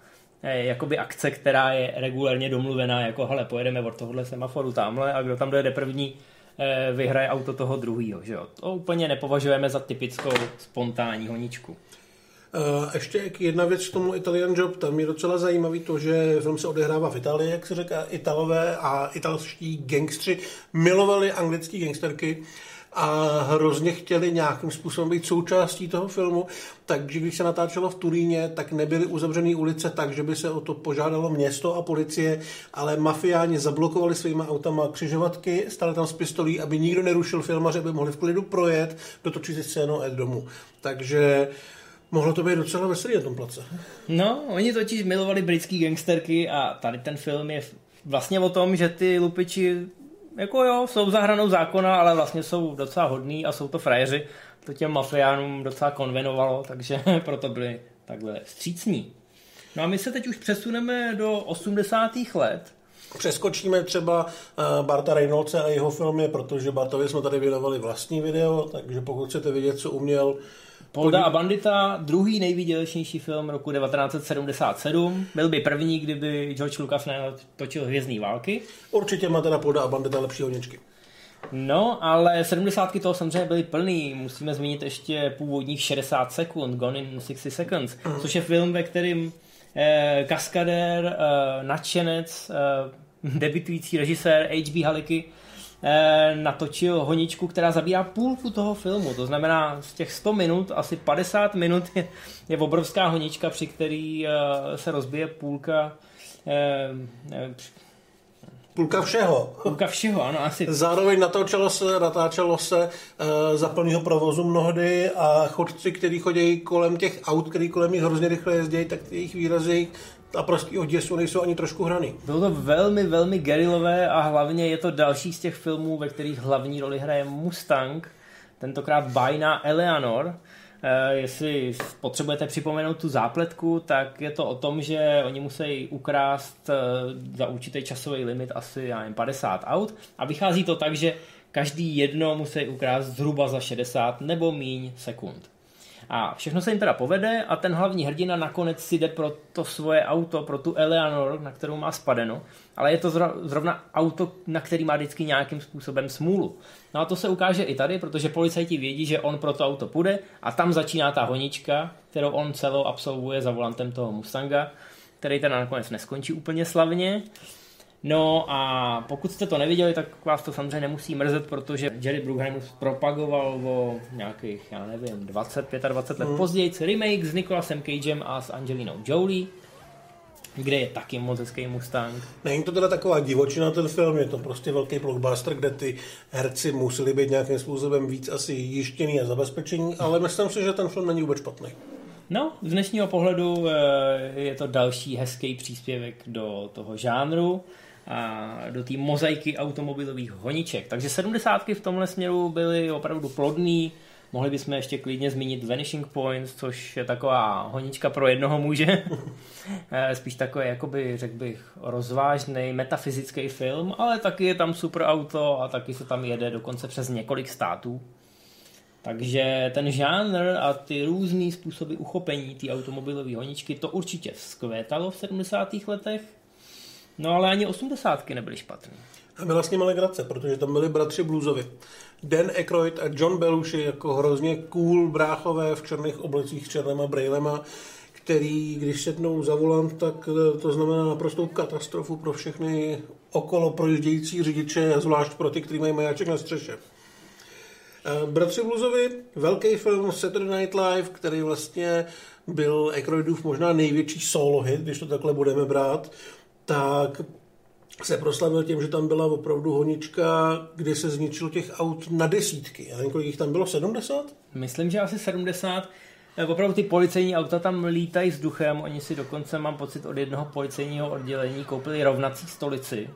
jakoby akce, která je regulárně domluvená, jako hele, pojedeme od tohohle semaforu tamhle a kdo tam dojede první, eh, vyhraje auto toho druhého. Že jo? To úplně nepovažujeme za typickou spontánní honičku. Uh, ještě jedna věc k tomu Italian Job, tam je docela zajímavý to, že film se odehrává v Itálii, jak se říká, Italové a italští gangstři milovali anglické gangsterky a hrozně chtěli nějakým způsobem být součástí toho filmu, takže když se natáčelo v Turíně, tak nebyly uzavřené ulice tak, že by se o to požádalo město a policie, ale mafiáni zablokovali svýma autama křižovatky, stali tam s pistolí, aby nikdo nerušil filmaře, aby mohli v klidu projet, dotočit si scénu a domů. Takže Mohlo to být docela veselý na tom place. No, oni totiž milovali britský gangsterky a tady ten film je vlastně o tom, že ty lupiči jako jo, jsou za hranou zákona, ale vlastně jsou docela hodní a jsou to frajeři. To těm mafiánům docela konvenovalo, takže *laughs* proto byli takhle střícní. No a my se teď už přesuneme do 80. let Přeskočíme třeba eh, Barta Reynoldse a jeho filmy, protože Bartovi jsme tady věnovali vlastní video, takže pokud chcete vidět, co uměl, Polda a Bandita, druhý nejvýdělečnější film roku 1977. Byl by první, kdyby George Lucas natočil Hvězdný války. určitě má teda Polda a Bandita lepší honičky. No, ale 70 toho samozřejmě byly plný. Musíme zmínit ještě původních 60 sekund, Gone in 60 Seconds, což je film, ve kterým eh, kaskadér, eh, nadšenec, eh, *laughs* debitující režisér H.B. Haliky eh, natočil honičku, která zabírá půlku toho filmu. To znamená, z těch 100 minut, asi 50 minut je, je obrovská honička, při který eh, se rozbije půlka eh, eh, Půlka všeho. půlka všeho, ano, asi Zároveň natáčelo se, natáčelo se e, za plného provozu mnohdy a chodci, kteří chodí kolem těch aut, který kolem nich hrozně rychle jezdí, tak ty jejich výrazy a prostého děsu nejsou ani trošku hraný. Bylo to velmi, velmi gerilové a hlavně je to další z těch filmů, ve kterých hlavní roli hraje Mustang, tentokrát bajná Eleanor. Eh, jestli potřebujete připomenout tu zápletku, tak je to o tom, že oni musí ukrást eh, za určitý časový limit asi já nevím, 50 aut a vychází to tak, že každý jedno musí ukrást zhruba za 60 nebo míň sekund. A všechno se jim teda povede a ten hlavní hrdina nakonec si jde pro to svoje auto, pro tu Eleanor, na kterou má spadeno, ale je to zro- zrovna auto, na který má vždycky nějakým způsobem smůlu. No a to se ukáže i tady, protože policajti vědí, že on pro to auto půjde a tam začíná ta honička, kterou on celou absolvuje za volantem toho Mustanga, který teda nakonec neskončí úplně slavně. No a pokud jste to neviděli, tak vás to samozřejmě nemusí mrzet, protože Jerry Bruckheimer propagoval o nějakých, já nevím, 20, 25 let později remake s Nicolasem Cagem a s Angelinou Jolie, kde je taky moc hezký Mustang. Není to teda taková divočina ten film, je to prostě velký blockbuster, kde ty herci museli být nějakým způsobem víc asi jištěný a zabezpečení, ale myslím si, že ten film není vůbec špatný. No, z dnešního pohledu eh, je to další hezký příspěvek do toho žánru do té mozaiky automobilových honiček. Takže sedmdesátky v tomhle směru byly opravdu plodný. Mohli bychom ještě klidně zmínit Vanishing Points, což je taková honička pro jednoho muže. *laughs* Eh, Spíš takový, jakoby, řekl bych, rozvážný, metafyzický film, ale taky je tam super auto a taky se tam jede dokonce přes několik států. Takže ten žánr a ty různé způsoby uchopení té automobilové honičky, to určitě vzkvétalo v 70. letech. No ale ani 80. nebyly špatný. A byla s ním legrace, protože tam byli bratři Bluesovi. Dan Aykroyd a John Belushi jako hrozně cool bráchové v černých oblecích s černýma brejlema, který, když sednou za volant, tak to znamená naprostou katastrofu pro všechny okolo projíždějící řidiče, zvlášť pro ty, kteří mají majáček na střeše. Eh, Bratři Bluesovi, velký film Saturday Night Live, který vlastně byl Aykroydův možná největší solo hit, když to takhle budeme brát, tak se proslavil tím, že tam byla opravdu honička, kde se zničilo těch aut na desítky. Já nevím, kolik jich tam bylo, 70? Myslím, že asi 70. Eh, Opravdu ty policejní auta tam lítají vzduchem, oni si dokonce, mám pocit, od jednoho policejního oddělení koupili rovnací stolici,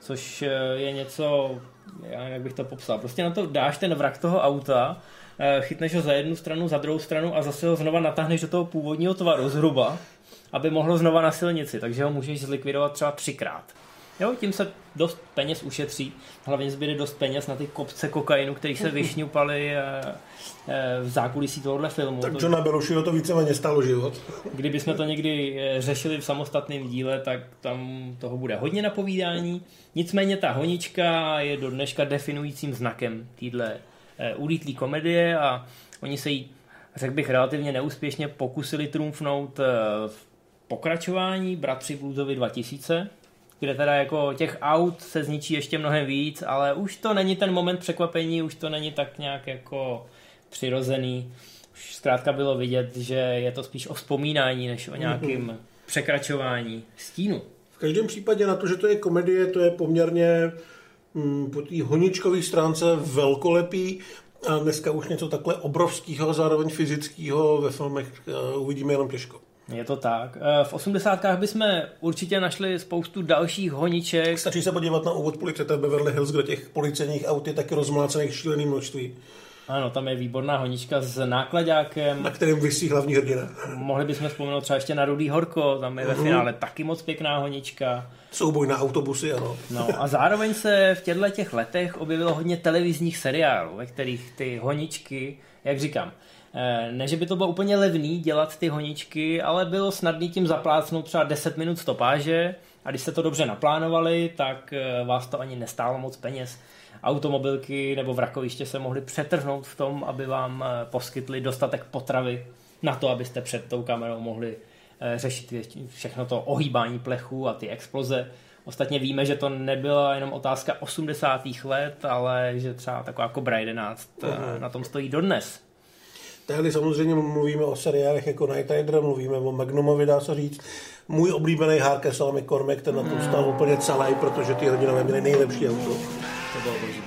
což eh, je něco, já nevím, jak bych to popsal. Prostě na to dáš ten vrak toho auta, eh, chytneš ho za jednu stranu, za druhou stranu a zase ho znova natáhneš do toho původního tvaru zhruba, aby mohlo znova na silnici, takže ho můžeš zlikvidovat třeba třikrát. Jo, tím se dost peněz ušetří, hlavně zbyde dost peněz na ty kopce kokainu, který se *laughs* vyšňupali eh, eh, v zákulisí tohohle filmu. Tak To- Johna Belushiho to víceméně stálo život. Kdybychom to někdy eh, řešili v samostatném díle, tak tam toho bude hodně na povídání. Nicméně ta honička je do dneška definujícím znakem téhle ulítlý komedie a oni se jí, řekl bych, relativně neúspěšně pokusili trumfnout v pokračování Bratři Bluesovi 2000, kde teda jako těch aut se zničí ještě mnohem víc, ale už to není ten moment překvapení, už to není tak nějak jako přirozený. Už zkrátka bylo vidět, že je to spíš o vzpomínání, než o nějakým překračování stínu. V každém případě na to, že to je komedie, to je poměrně mm, po té honičkové stránce velkolepý. A dneska už něco takhle obrovského, zároveň fyzického ve filmech eh, uvidíme jenom těžko. Je to tak. Eh, V 80. bychom určitě našli spoustu dalších honiček. Stačí se podívat na úvod policie v Beverly Hills, kde těch policejních aut je taky rozmlácených šílený množství. Ano, tam je výborná honička s nákladákem. Na kterém vysí hlavní hrdina. Mohli bychom vzpomenout třeba ještě na Rudý Horko, tam je ve Mhm. finále taky moc pěkná honička. Souboj na autobusy, ano. No a zároveň se v těchto těch letech objevilo hodně televizních seriálů, ve kterých ty honičky, jak říkám, ne, že by to bylo úplně levný dělat ty honičky, ale bylo snadný tím zaplácnout třeba 10 minut stopáže a když jste to dobře naplánovali, tak eh, vás to ani nestálo moc peněz. Automobilky nebo vrakoviště se mohly přetrhnout v tom, aby vám eh, poskytli dostatek potravy na to, abyste před tou kamerou mohli eh, řešit všechno to ohýbání plechu a ty exploze. Ostatně víme, že to nebyla jenom otázka 80. let, ale že třeba taková Cobra 11 uh-huh. na tom stojí dodnes. Tady samozřejmě mluvíme o seriálech jako Night Rider, mluvíme o Magnumovi, dá se říct. Můj oblíbený Harker Salami Cormac, ten na tom stál úplně celý, protože ty hrdinové měli nejlepší auto. To bylo boží.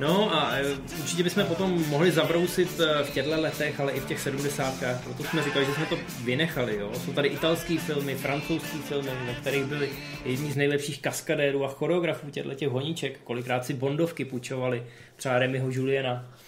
No a e, určitě bychom potom mohli zabrousit e, v těchto letech, ale i v těch sedmdesátkách, proto jsme říkali, že jsme to vynechali. Jo? Jsou tady italský filmy, francouzský filmy, ve kterých byli jedni z nejlepších kaskadérů a choreografů těchto těch honíček. Kolikrát si Bondovky půjčovali, třeba Remyho Juliana, e,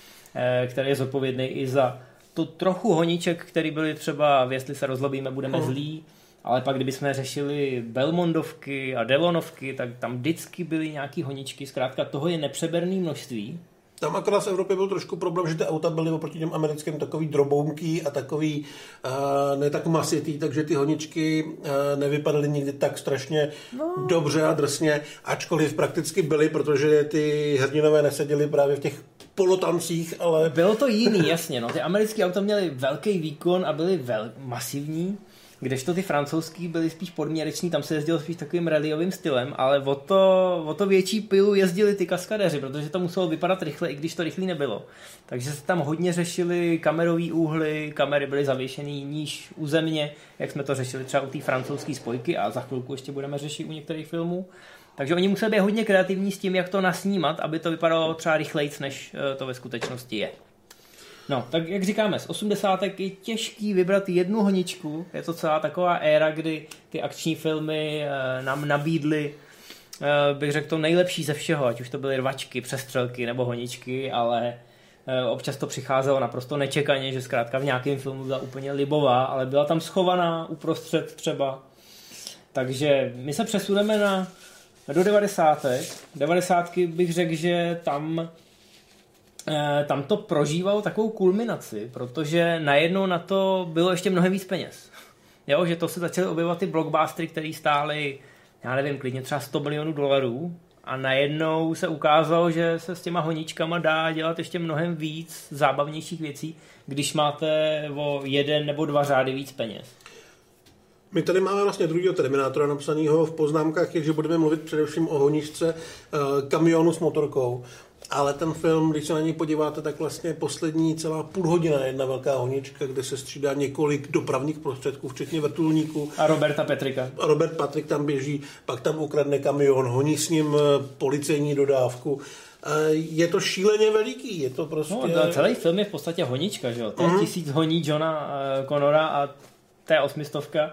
který je zodpovědný i za tu trochu honíček, který byly třeba Jestli se rozlobíme, budeme Mhm. zlí, ale pak, kdybychom řešili Belmondovky a Delonovky, tak tam vždycky byly nějaký honičky. Zkrátka toho je nepřeberný množství. Tam akorát v Evropě byl trošku problém, že ty auta byly oproti těm americkým takový drobounký a takový uh, ne tak masitý, takže ty honičky uh, nevypadaly nikdy tak strašně no. dobře a drsně, ačkoliv prakticky byly, protože ty hrdinové neseděli právě v těch polotancích, ale Bylo to jiný, jasně. No. Ty americké auta měly velký výkon a byly vel- masivní, kdežto ty francouzský byly spíš podměreční, tam se jezdilo spíš takovým rallyovým stylem, ale o to, o to větší pilu jezdili ty kaskadeři, protože to muselo vypadat rychle, i když to rychlý nebylo. Takže se tam hodně řešili kamerový úhly, kamery byly zavěšený níž u země, jak jsme to řešili třeba u té francouzské spojky a za chvilku ještě budeme řešit u některých filmů. Takže oni museli být hodně kreativní s tím, jak to nasnímat, aby to vypadalo třeba rychlejc, než eh, to ve skutečnosti je. No, tak jak říkáme, z 80. je těžký vybrat jednu honičku. Je to celá taková éra, kdy ty akční filmy eh, nám nabídly, eh, bych řekl, to nejlepší ze všeho, ať už to byly rvačky, přestřelky nebo honičky, ale eh, občas to přicházelo naprosto nečekaně, že zkrátka v nějakém filmu byla úplně libová, ale byla tam schovaná uprostřed třeba. Takže my se přesuneme na do 90. 90. bych řekl, že tam tam to prožívalo takovou kulminaci, protože najednou na to bylo ještě mnohem víc peněz. *laughs* Jo, že to se začaly objevovat ty blockbustery, které stály, já nevím, klidně třeba 100 milionů dolarů a najednou se ukázalo, že se s těma honíčkama dá dělat ještě mnohem víc zábavnějších věcí, když máte o jeden nebo dva řády víc peněz. My tady máme vlastně druhého Terminátora napsaného v poznámkách, že budeme mluvit především o honičce eh, kamionu s motorkou. Ale ten film, když se na něj podíváte, tak vlastně poslední celá půl hodina je jedna velká honička, kde se střídá několik dopravních prostředků, včetně vrtulníků. A Roberta Petrika. Robert Patrick tam běží, pak tam ukradne kamion, honí s ním eh, policejní dodávku. Eh, Je to šíleně veliký, je to prostě... No, celý film je v podstatě honička, že jo? To je tisíc honí Johna eh, Connora a té osmistovka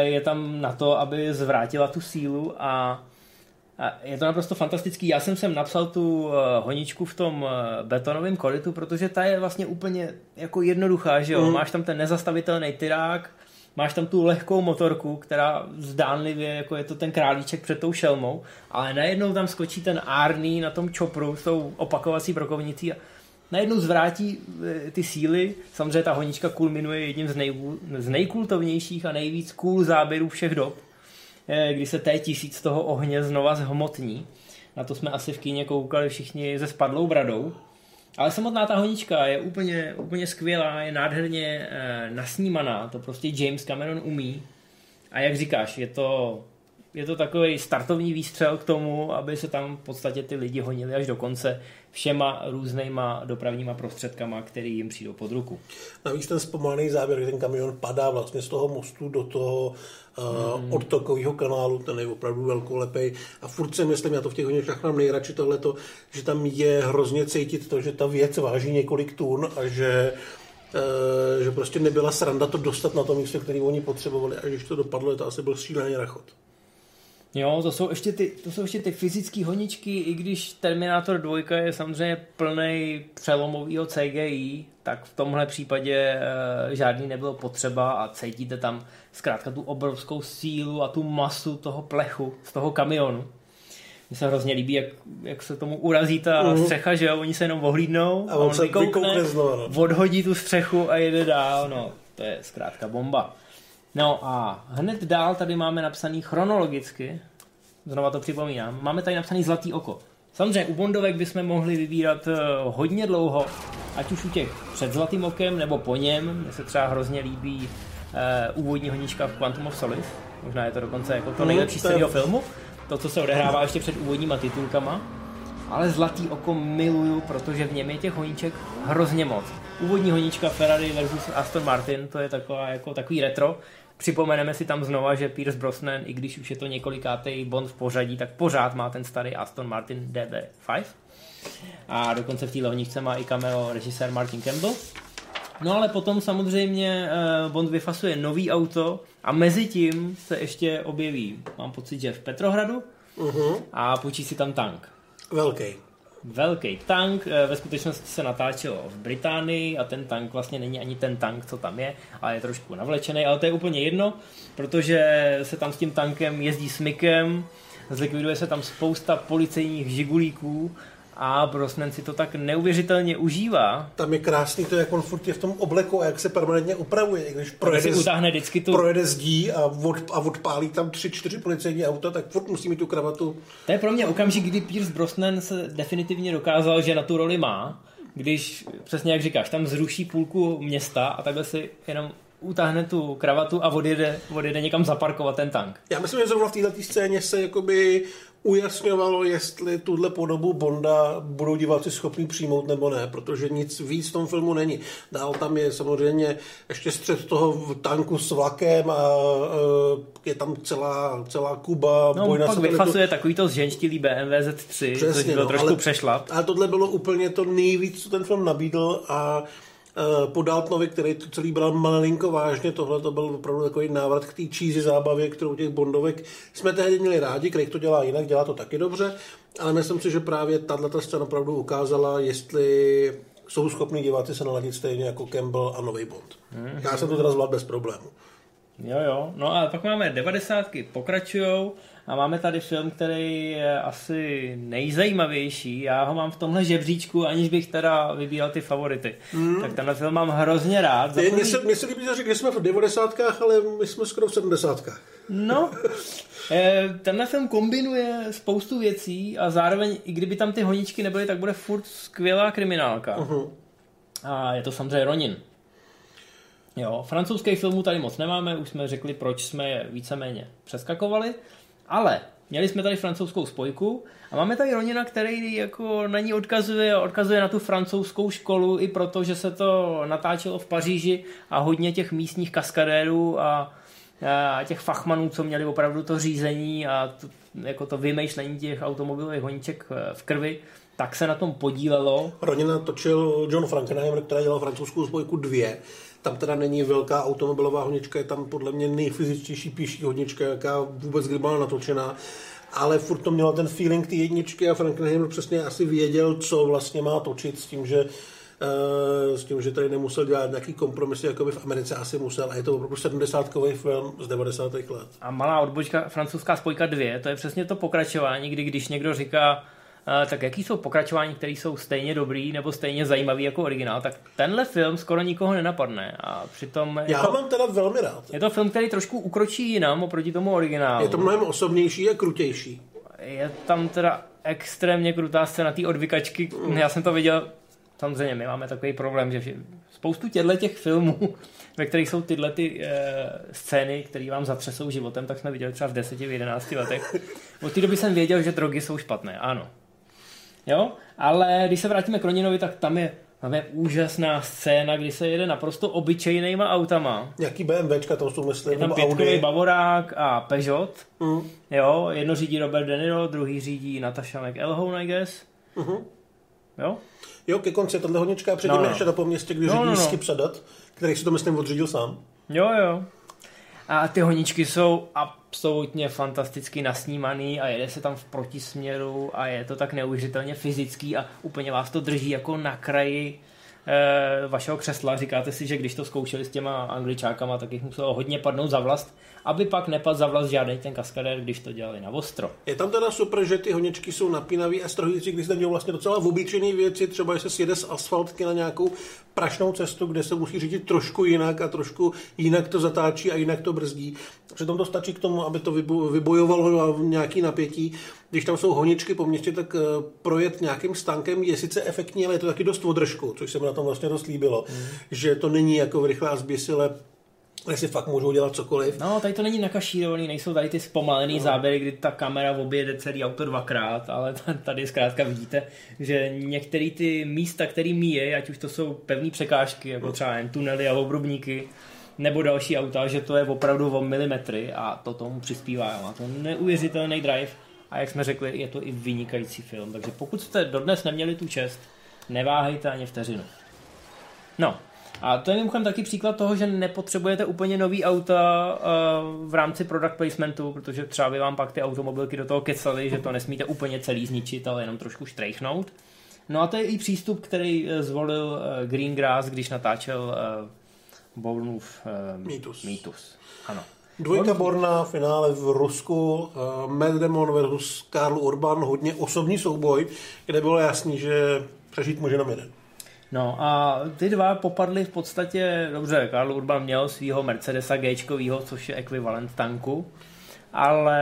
je tam na to, aby zvrátila tu sílu a a je to naprosto fantastický. Já jsem sem napsal tu uh, honičku v tom uh, betonovém koritu, protože ta je vlastně úplně jako jednoduchá, že jo? Mm. Máš tam ten nezastavitelný tyrák, máš tam tu lehkou motorku, která zdánlivě, jako je to ten králíček před tou šelmou, ale najednou tam skočí ten árný na tom čopru s tou opakovací brokovnicí a najednou zvrátí e, ty síly. Samozřejmě ta honička kulminuje jedním z, nej, z nejkultovnějších a nejvíc cool záběrů všech dob, kdy se té tisíc toho ohně znova zhmotní. Na to jsme asi v kíně koukali všichni se spadlou bradou. Ale samotná ta honička je úplně, úplně skvělá, je nádherně e, nasnímaná, to prostě James Cameron umí. A jak říkáš, je to, je to takový startovní výstřel k tomu, aby se tam v podstatě ty lidi honili až do konce všema různýma dopravníma prostředkama, který jim přijdou pod ruku. Navíc ten zpomalený záběr, kdy ten kamion padá vlastně z toho mostu do toho uh, mm. odtokového kanálu, ten je opravdu velkolepý. A furt si myslím, já to v těch honičkách mám nejradši tohleto, že tam je hrozně cítit to, že ta věc váží několik tun a že uh, že prostě nebyla sranda to dostat na to místo, který oni potřebovali a když to dopadlo, je to asi byl šílený rachot. Jo, to jsou ještě ty, to jsou ještě ty fyzické honičky, i když Terminator 2 je samozřejmě plný přelomového CGI, tak v tomhle případě e, žádný nebylo potřeba a cítíte tam zkrátka tu obrovskou sílu a tu masu toho plechu z toho kamionu. Mně se hrozně líbí, jak, jak se tomu urazí ta uh-huh. střecha, že jo, oni se jenom ohlídnou a on, on se vykoukne, vykoukne znovu, no. odhodí tu střechu a jede dál, no, to je zkrátka bomba. No a hned dál tady máme napsaný chronologicky, znova to připomínám, máme tady napsaný Zlatý oko. Samozřejmě u Bondovek bychom mohli vybírat uh, hodně dlouho, ať už u těch před Zlatým okem nebo po něm. Mně se třeba hrozně líbí uh, úvodní honička v Quantum of Solace. Možná je to dokonce jako to mhm, nejlepší z celého filmu. To, co se odehrává ještě před úvodníma titulkama. Ale Zlatý oko miluju, protože v něm je těch honíček hrozně moc. Úvodní honička Ferrari versus Aston Martin, to je taková, jako takový retro. Připomeneme si tam znova, že Pierce Brosnan, i když už je to několikátý Bond v pořadí, tak pořád má ten starý Aston Martin DB5. A dokonce v té lovničce má i cameo režisér Martin Campbell. No ale potom samozřejmě eh, Bond vyfasuje nový auto a mezi tím se ještě objeví, mám pocit, že v Petrohradu uh-huh. a půjčí si tam tank. Velký velký tank. Eh, ve skutečnosti se natáčelo v Británii a ten tank vlastně není ani ten tank, co tam je, ale je trošku navlečený, ale to je úplně jedno, protože se tam s tím tankem jezdí s Mikem, zlikviduje se tam spousta policejních žigulíků a Brosnan si to tak neuvěřitelně užívá. Tam je krásný to, jak on furt je v tom obleku a jak se permanentně upravuje. Když projede, si utáhne vždycky tu... projede zdí a, od, a odpálí tam tři, čtyři policejní auta, tak furt musí mít tu kravatu. To je pro mě okamžik, kdy Pierce Brosnan se definitivně dokázal, že na tu roli má, když, přesně jak říkáš, tam zruší půlku města a takhle si jenom utáhne tu kravatu a odjede, odjede někam zaparkovat ten tank. Já myslím, že zrovna v této scéně se jakoby ujasňovalo, jestli tuhle podobu Bonda budou diváci schopni přijmout nebo ne, protože nic víc v tom filmu není. Dál tam je samozřejmě ještě střed toho tanku s vlakem a uh, je tam celá, celá Kuba. No, boj pak vyfasuje takový to zženštilý BMW Z3, Přesně, což byl no, trošku ale, přešlap. Ale tohle bylo úplně to nejvíc, co ten film nabídl a po Daltonovi, který to celý bral malinko vážně, tohle to byl opravdu takový návrat k té cheesy zábavě, kterou těch Bondovek jsme tehdy měli rádi, Craig to dělá jinak, dělá to taky dobře, ale myslím si, že právě tato scéna opravdu ukázala, jestli jsou schopni diváci se naladit stejně jako Campbell a Nový Bond. Mm-hmm. Já jsem to teda zvládl bez problému. Jo, jo. No a pak máme devadesátky, pokračujou a máme tady film, který je asi nejzajímavější. Já ho mám v tomhle žebříčku, aniž bych teda vybíral ty favority. Mm. Tak tenhle film mám hrozně rád. Mně se, mě se líbí, že jsme v devadesátkách, ale my jsme skoro v sedmdesátkách. No, *laughs* eh, tenhle film kombinuje spoustu věcí a zároveň, i kdyby tam ty honičky nebyly, tak bude furt skvělá kriminálka. Uh-huh. A je to samozřejmě Ronin. Jo, francouzských filmů tady moc nemáme, už jsme řekli, proč jsme je víceméně přeskakovali. Ale měli jsme tady francouzskou spojku a máme tady Ronina, který jako na ní odkazuje odkazuje na tu francouzskou školu i proto, že se to natáčelo v Paříži a hodně těch místních kaskadérů a, a těch fachmanů, co měli opravdu to řízení a to, jako to vymýšlení těch automobilových honíček eh, v krvi, tak se na tom podílelo. Ronina točil John Frankenheimer, který dělal francouzskou spojku dvě tam teda není velká automobilová honička, je tam podle mě nejfyzičtější píší honička, jaká vůbec kdy byla natočená ale furt to mělo ten feeling ty jedničky a Frankenheimer přesně asi věděl, co vlastně má točit s tím, že Uh, s tím, že tady nemusel dělat nějaký kompromisy, jako by v Americe asi musel. A je to opravdu 70 film z 90. let. A malá odbočka, francouzská spojka 2, to je přesně to pokračování, kdy když někdo říká, tak jaký jsou pokračování, které jsou stejně dobrý nebo stejně zajímavý jako originál, tak tenhle film skoro nikoho nenapadne. A přitom Já to, mám teda velmi rád. Je to film, který trošku ukročí jinam oproti tomu originálu. Je to mnohem osobnější a krutější. Je tam teda extrémně krutá scéna té odvykačky. Mm. Já jsem to viděl, samozřejmě my máme takový problém, že spoustu těchto těch filmů, *laughs* ve kterých jsou tyhle ty e, scény, které vám zatřesou životem, tak jsme viděli třeba v 10, v 11 letech. Od té doby jsem věděl, že drogy jsou špatné, ano. Jo? Ale když se vrátíme k Roninovi, tak tam je tam je úžasná scéna, kdy se jede naprosto obyčejnýma autama. Jaký BMWčka to jsou, myslím, Je tam pětkový Bavorák a Peugeot. Mm. Jo, jedno řídí Robert De Niro, druhý řídí Natasha McElhone, I guess. Mm-hmm. Jo? Jo, ke konci tohle hodnička předtím no, no. ještě po městě, když no, řídí no, no. Skip Sadat, který si to myslím odřídil sám. Jo, jo. A ty honičky jsou absolutně fantasticky nasnímaný a jede se tam v protisměru a je to tak neuvěřitelně fyzický a úplně vás to drží jako na kraji vašeho křesla. Říkáte si, že když to zkoušeli s těma angličákama, tak jich muselo hodně padnout za vlast, aby pak nepadl za vlast žádný ten kaskadér, když to dělali na ostro. Je tam teda super, že ty honičky jsou napínavý a strhující, když dělou vlastně docela obyčejné věci, třeba že se sjede z asfaltky na nějakou prašnou cestu, kde se musí řídit trošku jinak a trošku jinak to zatáčí a jinak to brzdí. Přitom to stačí k tomu, aby to vybojovalo nějaký napětí. Když tam jsou honičky po městě, tak eh, projet nějakým stánkem je sice efektní, ale je to taky dost održku, což se mi na tom vlastně dost líbilo. Mm. Že to není jako v rychlé a zběsile kde si fakt můžou dělat cokoliv. No, tady to není nakašírovaný, nejsou tady ty zpomalený no. záběry, kdy ta kamera objede celý auto dvakrát, ale *laughs* tady zkrátka vidíte, že některé ty místa, které míje, ať už to jsou pevné překážky, jako třeba jen tunely a obrubníky, nebo další auta, že to je opravdu o milimetry a to tomu přispívá. Má to neuvěřitelný drive a jak jsme řekli, je to i vynikající film. Takže pokud jste dodnes neměli tu čest, neváhejte ani vteřinu. No, a to je mimochodem taky příklad toho, že nepotřebujete úplně nový auta uh, v rámci product placementu, protože třeba by vám pak ty automobilky do toho kecaly, že to nesmíte úplně celý zničit, ale jenom trošku štrejchnout. No a to je i přístup, který eh, zvolil uh, Greengrass, když natáčel uh, Bournův uh, Mýtus. Mýtus. Ano. Dvojka Borna, finále v Rusku, uh, Matt Damon versus Karl Urban, hodně osobní souboj, kde bylo jasný, že přežít může jenom jeden. No a ty dva popadly v podstatě, dobře, Karl Urban měl svého Mercedesa G, což je ekvivalent tanku, ale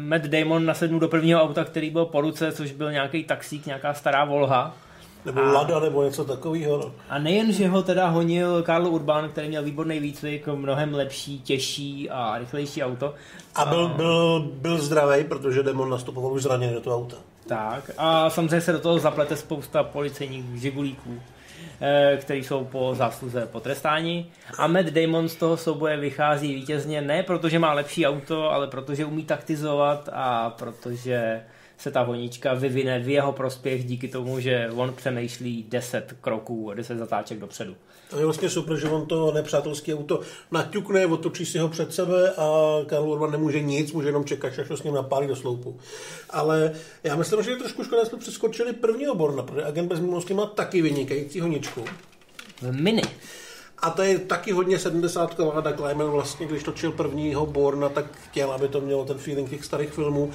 Matt Damon nasednul do prvního auta, který byl po ruce, což byl nějaký taxík, nějaká stará Volha. Nebo a, Lada, nebo něco takového. No. A nejen, že ho teda honil Karl Urban, který měl výborný výcvik, mnohem lepší, těžší a rychlejší auto. A byl, byl, byl zdravý, protože Damon nastupoval už zraněný do toho auta. Tak a samozřejmě se do toho zaplete spousta policejních žigulíků. Eh, který jsou po zásluze potrestáni. A Matt Damon z toho souboje vychází vítězně ne protože má lepší auto, ale protože umí taktizovat a protože se ta honička vyvine v jeho prospěch díky tomu, že on přemýšlí 10 kroků, 10 zatáček dopředu. To je vlastně super, že on to nepřátelské auto naťukne, otočí si ho před sebe a Karl Urban nemůže nic, může jenom čekat, až to s ním napálí do sloupu. Ale já myslím, že je trošku škoda, jsme přeskočili prvního Borna, protože Agent bez minulosti má taky vynikající honičku. V mini. A to je taky hodně 70 a Doug Lyman vlastně, když točil prvního Borna, tak chtěl, aby to mělo ten feeling těch starých filmů.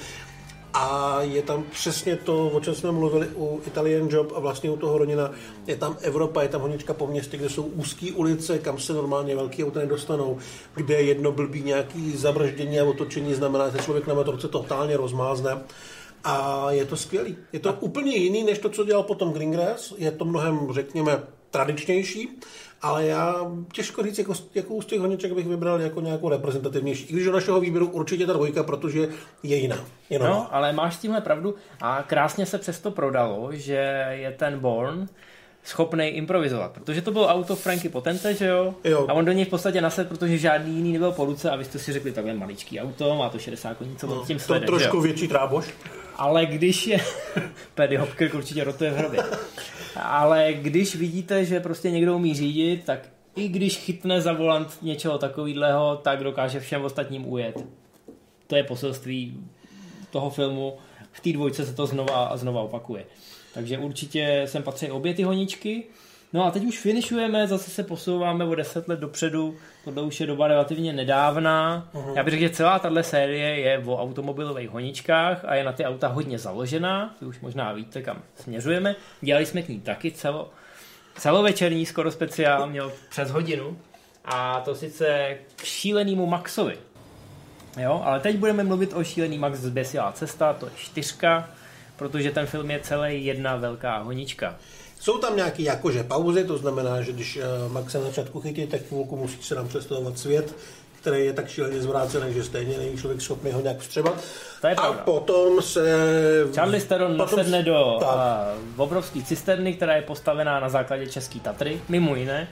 A je tam přesně to, o čem jsme mluvili u Italian Job a vlastně u toho Ronina. Je tam Evropa, je tam honička po městě, kde jsou úzké ulice, kam se normálně velký auta nedostanou, kde jedno blbý nějaký zabrždění a otočení znamená, že člověk na motorce totálně rozmázne. A je to skvělý. Je to úplně jiný, než to, co dělal potom Greengrass. Je to mnohem, řekněme, tradičnější, ale já těžko říct, jako, jakou z těch honiček bych vybral jako nějakou reprezentativnější. I když do našeho výběru určitě ta dvojka, protože je jiná. Je no, ale máš s tímhle pravdu a krásně se přesto prodalo, že je ten Born schopný improvizovat, protože to bylo auto Franky Potence, že jo? jo? A on do něj v podstatě nased, protože žádný jiný nebyl po ruce a vy jste si řekli, takhle maličký auto, má to 60 koní, co no, tím slede, To trošku větší tráboš. Ale když je... *laughs* Paddy Hopkirk určitě rotuje v hrobě. Ale když vidíte, že prostě někdo umí řídit, tak i když chytne za volant něčeho takového, tak dokáže všem ostatním ujet. To je poselství toho filmu. V té dvojce se to znova a znova opakuje. Takže určitě sem patří obě ty honičky. No a teď už finišujeme, zase se posouváme o 10 let dopředu, tohle už je doba relativně nedávná. Uh-huh. Já bych řekl, že celá tahle série je o automobilových honičkách a je na ty auta hodně založená, vy už možná víte, kam směřujeme. Dělali jsme k ní taky celo, celovečerní skoro speciál, měl přes hodinu. A to sice k šílenému Maxovi. Jo, ale teď budeme mluvit o šílený Max zběsilá cesta, to je čtyřka, protože ten film je celý jedna velká honička. Jsou tam nějaké jakože pauzy, to znamená, že když uh, Max se na začátku chytí, tak chvilku musí se nám představovat svět, který je tak šíleně zvrácený, že stejně není člověk schopný ho nějak vstřebat. To je a potom se... Charlie Steron potom... nasedne do uh, obrovské cisterny, která je postavená na základě České Tatry, mimo jiné.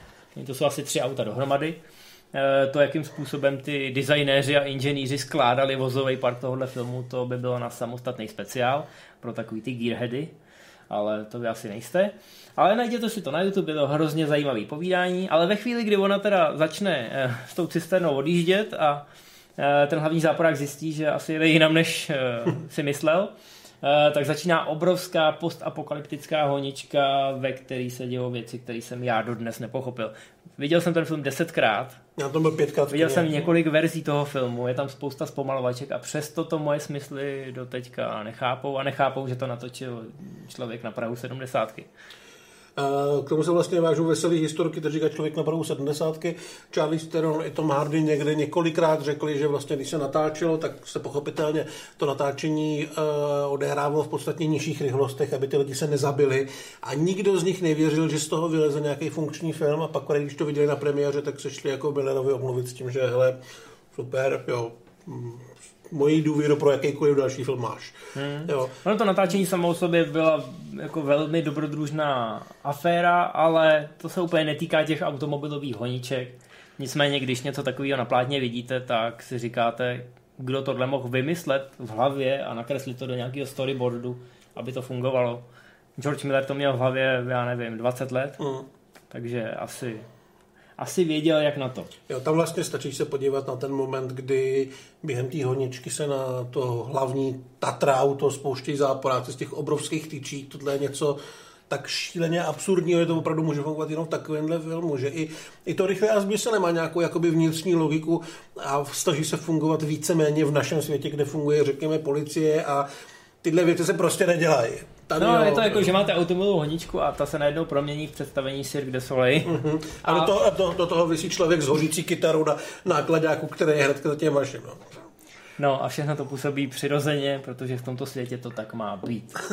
To jsou asi tři auta dohromady. Uh, to, jakým způsobem ty designéři a inženýři skládali vozový part tohohle filmu, to by bylo na samostatný speciál pro takový ty gearheady. Ale to vy asi nejste. Ale najděte si to na YouTube, je to hrozně zajímavý povídání, ale ve chvíli, kdy ona teda začne eh, s tou cisternou odjíždět a eh, ten hlavní záporák zjistí, že asi jde jinam, než eh, si myslel, tak začíná obrovská postapokalyptická honička, ve které se dějou věci, které jsem já dodnes nepochopil. Viděl jsem ten film desetkrát. Já to byl pětkrát. Viděl jsem několik verzí toho filmu, je tam spousta zpomalovaček a přesto to moje smysly do teďka nechápou a nechápou, že to natočil člověk na Prahu sedmdesátky. K tomu se vlastně vážou veselý historky, kteří říká člověk na prahu sedmdesátky. Charlie Theron i Tom Hardy někde několikrát řekli, že vlastně když se natáčelo, tak se pochopitelně to natáčení uh, odehrávalo v podstatně nižších rychlostech, aby ty lidi se nezabili. A nikdo z nich nevěřil, že z toho vyleze nějaký funkční film a pak, když to viděli na premiéře, tak se šli jako Millerovi omluvit s tím, že hele, super, jo, moji důvěru pro jakýkoliv další film máš. Hmm. Jo. Ono to natáčení samo o sobě byla jako velmi dobrodružná aféra, ale to se úplně netýká těch automobilových honíček. Nicméně, když něco takového na plátně vidíte, tak si říkáte, kdo tohle mohl vymyslet v hlavě a nakreslit to do nějakého storyboardu, aby to fungovalo. George Miller to měl v hlavě, já nevím, 20 let, mm. takže asi asi věděl, jak na to. Jo, tam vlastně stačí se podívat na ten moment, kdy během té honičky se na to hlavní Tatra auto spouští záporáci z těch obrovských tyčí. Tohle je něco tak šíleně absurdního, že to opravdu může fungovat jenom v takovémhle filmu, že i, i to rychle a zběse nemá nějakou jakoby vnitřní logiku a snaží se fungovat víceméně v našem světě, kde funguje, řekněme, policie a tyhle věci se prostě nedělají. Tady no, jo, je to jako, že máte automobilovou honičku a ta se najednou promění v představení Cirque du Soleil. Uh-huh. A, a do, toho, do, do toho vysí člověk s hořící kytarou na nákladáku, který je hned za těm vašim. No. no a všechno to působí přirozeně, protože v tomto světě to tak má být. *laughs*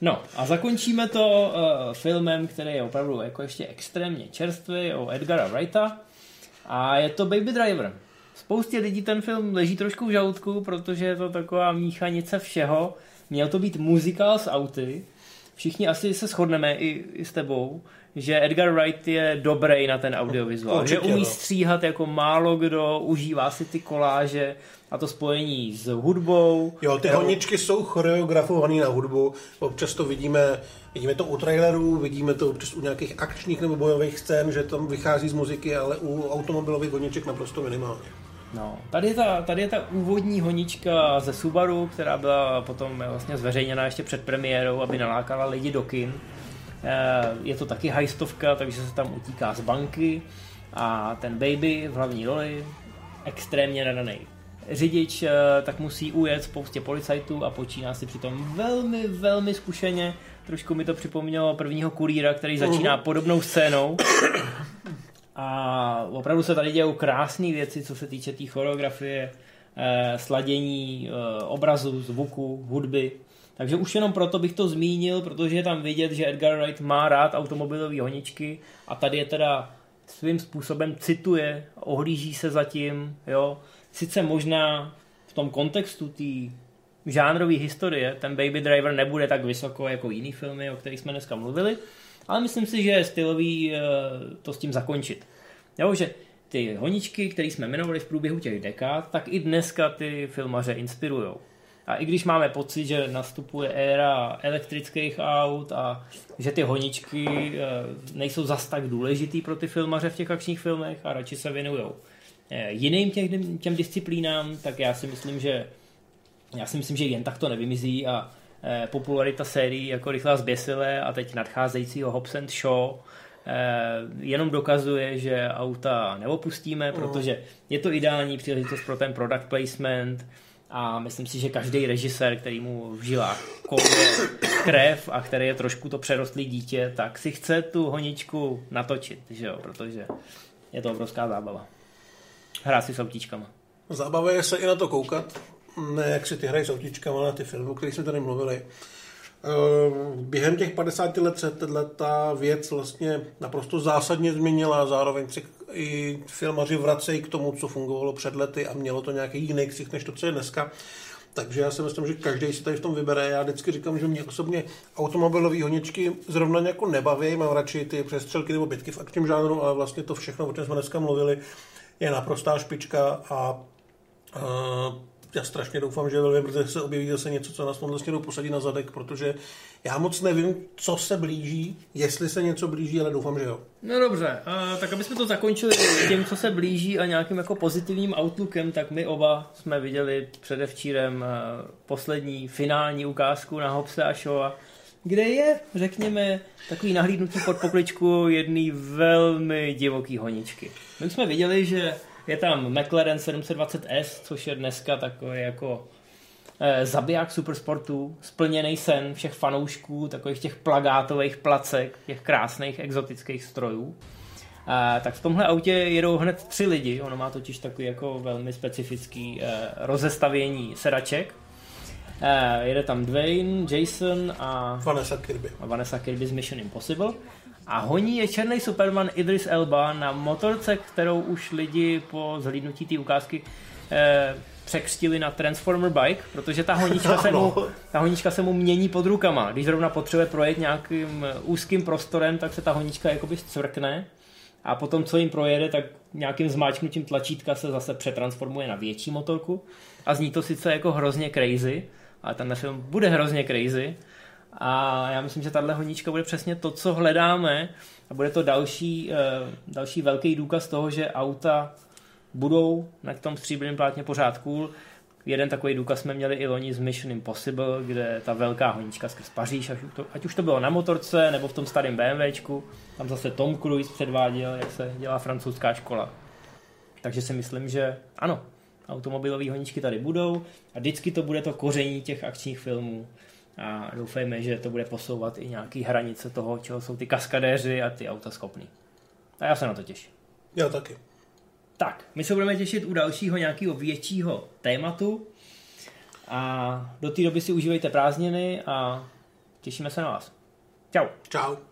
No a zakončíme to uh, filmem, který je opravdu jako ještě extrémně čerstvý o Edgara Wrighta a je to Baby Driver. Spoustě lidí ten film leží trošku v žaludku, protože je to taková míchanice všeho. Měl to být muzikál s auty. Všichni asi se shodneme i, i s tebou, že Edgar Wright je dobrý na ten audiovizuál. Určitě, že umí no. stříhat jako málo kdo, užívá si ty koláže a to spojení s hudbou. Jo, ty honičky jsou choreografované na hudbu. Občas to vidíme, vidíme to u trailerů, vidíme to občas u nějakých akčních nebo bojových scén, že tam vychází z muziky, ale u automobilových honiček naprosto minimálně. No, tady je, ta, tady je ta úvodní honička ze Subaru, která byla potom vlastně zveřejněna ještě před premiérou, aby nalákala lidi do kin. Eh, je to taky hajstovka, takže se tam utíká z banky a ten baby v hlavní roli, extrémně nadaný řidič, eh, tak musí ujet spoustě policajtů a počíná si přitom velmi, velmi zkušeně. Trošku mi to připomnělo prvního kurýra, který začíná uh-huh. podobnou scénou. A opravdu se tady dějou krásné věci, co se týče té tý choreografie, eh, sladění eh, obrazu, zvuku, hudby. Takže už jenom proto bych to zmínil, protože je tam vidět, že Edgar Wright má rád automobilové honičky a tady je teda svým způsobem cituje, ohlíží se zatím, jo. Sice možná v tom kontextu té žánrové historie ten Baby Driver nebude tak vysoko jako jiný filmy, o kterých jsme dneska mluvili, ale myslím si, že je stylový eh, to s tím zakončit. Jo, že ty honičky, které jsme jmenovali v průběhu těch dekád, tak i dneska ty filmaře inspirují. A i když máme pocit, že nastupuje éra elektrických aut a že ty honičky eh, nejsou zas tak důležitý pro ty filmaře v těch akčních filmech a radši se věnují eh, jiným těm, těm disciplínám, tak já si myslím, že já si myslím, že jen tak to nevymizí a popularita sérií jako Rychlá zběsilé a teď nadcházejícího Hobbs and Shaw eh, jenom dokazuje, že auta neopustíme, mm. protože je to ideální příležitost pro ten product placement a myslím si, že každý režisér, který mu v žilách koluje krev a který je trošku to přerostlý dítě, tak si chce tu honičku natočit, že jo? protože je to obrovská zábava. Hrát si s autíčkama. Zábava je se i na to koukat ne jak si ty hrají s autíčkama na ty filmy, o kterých jsme tady mluvili. Ehm, během těch 50 let se ta věc vlastně naprosto zásadně změnila, zároveň si i filmaři vracejí k tomu, co fungovalo před lety a mělo to nějaký jiný ksich, než to, co je dneska. Takže já si myslím, že každý si tady v tom vybere. Já vždycky říkám, že mě osobně automobilové honičky zrovna jako nebaví, mám radši ty přestřelky nebo bitky v akčním žánru, ale vlastně to všechno, o čem jsme dneska mluvili, je naprostá špička a, a já strašně doufám, že velmi brzy se objeví zase něco, co nás tomhle směru posadí na zadek, protože já moc nevím, co se blíží, jestli se něco blíží, ale doufám, že jo. No dobře, a, tak aby jsme to zakončili tím, co se blíží a nějakým jako pozitivním outlookem, tak my oba jsme viděli předevčírem poslední finální ukázku na Hobse a Showa, kde je, řekněme, takový nahlídnutí pod pokličku jedné velmi divoký honičky. My jsme viděli, že je tam McLaren 720S, což je dneska takový jako eh, zabiják supersportu, splněný sen všech fanoušků, takových těch plagátových placek, těch krásných exotických strojů. A, tak v tomhle autě jedou hned tři lidi, ono má totiž takový jako velmi specifický eh, rozestavění sedaček. Eh, jede tam Dwayne, Jason a Vanessa Kirby. a Vanessa Kirby z Mission Impossible. A honí je černý Superman Idris Elba na motorce, kterou už lidi po zhlídnutí té ukázky eh, překřtili na Transformer Bike, protože ta honička, se mu, *laughs* ta honička se mu mění pod rukama. Když zrovna potřebuje projet nějakým eh, úzkým prostorem, tak se ta honička jakoby zcvrkne a potom, co jim projede, tak nějakým zmáčknutím tlačítka se zase přetransformuje na větší motorku. A zní to sice jako hrozně crazy, ale ten film bude hrozně crazy a já myslím, že tahle honička bude přesně to, co hledáme a bude to další, eh, další velký důkaz toho, že auta budou na tom stříbrném plátně pořád cool. Jeden takový důkaz jsme měli i loni z Mission Impossible, kde ta velká honička skrz Paříž, ať už to, ať už to bylo na motorce nebo v tom starém BMWčku, tam zase Tom Cruise předváděl, jak se dělá francouzská škola. Takže si myslím, že ano, automobilové honičky tady budou a vždycky to bude to koření těch akčních filmů a doufejme, že to bude posouvat i nějaký hranice toho, čeho jsou ty kaskadéři a ty auta schopný. A já se na to těším. Já taky. Tak, my se budeme těšit u dalšího nějakého většího tématu a do té doby si užívejte prázdniny a těšíme se na vás. Ciao. Čau.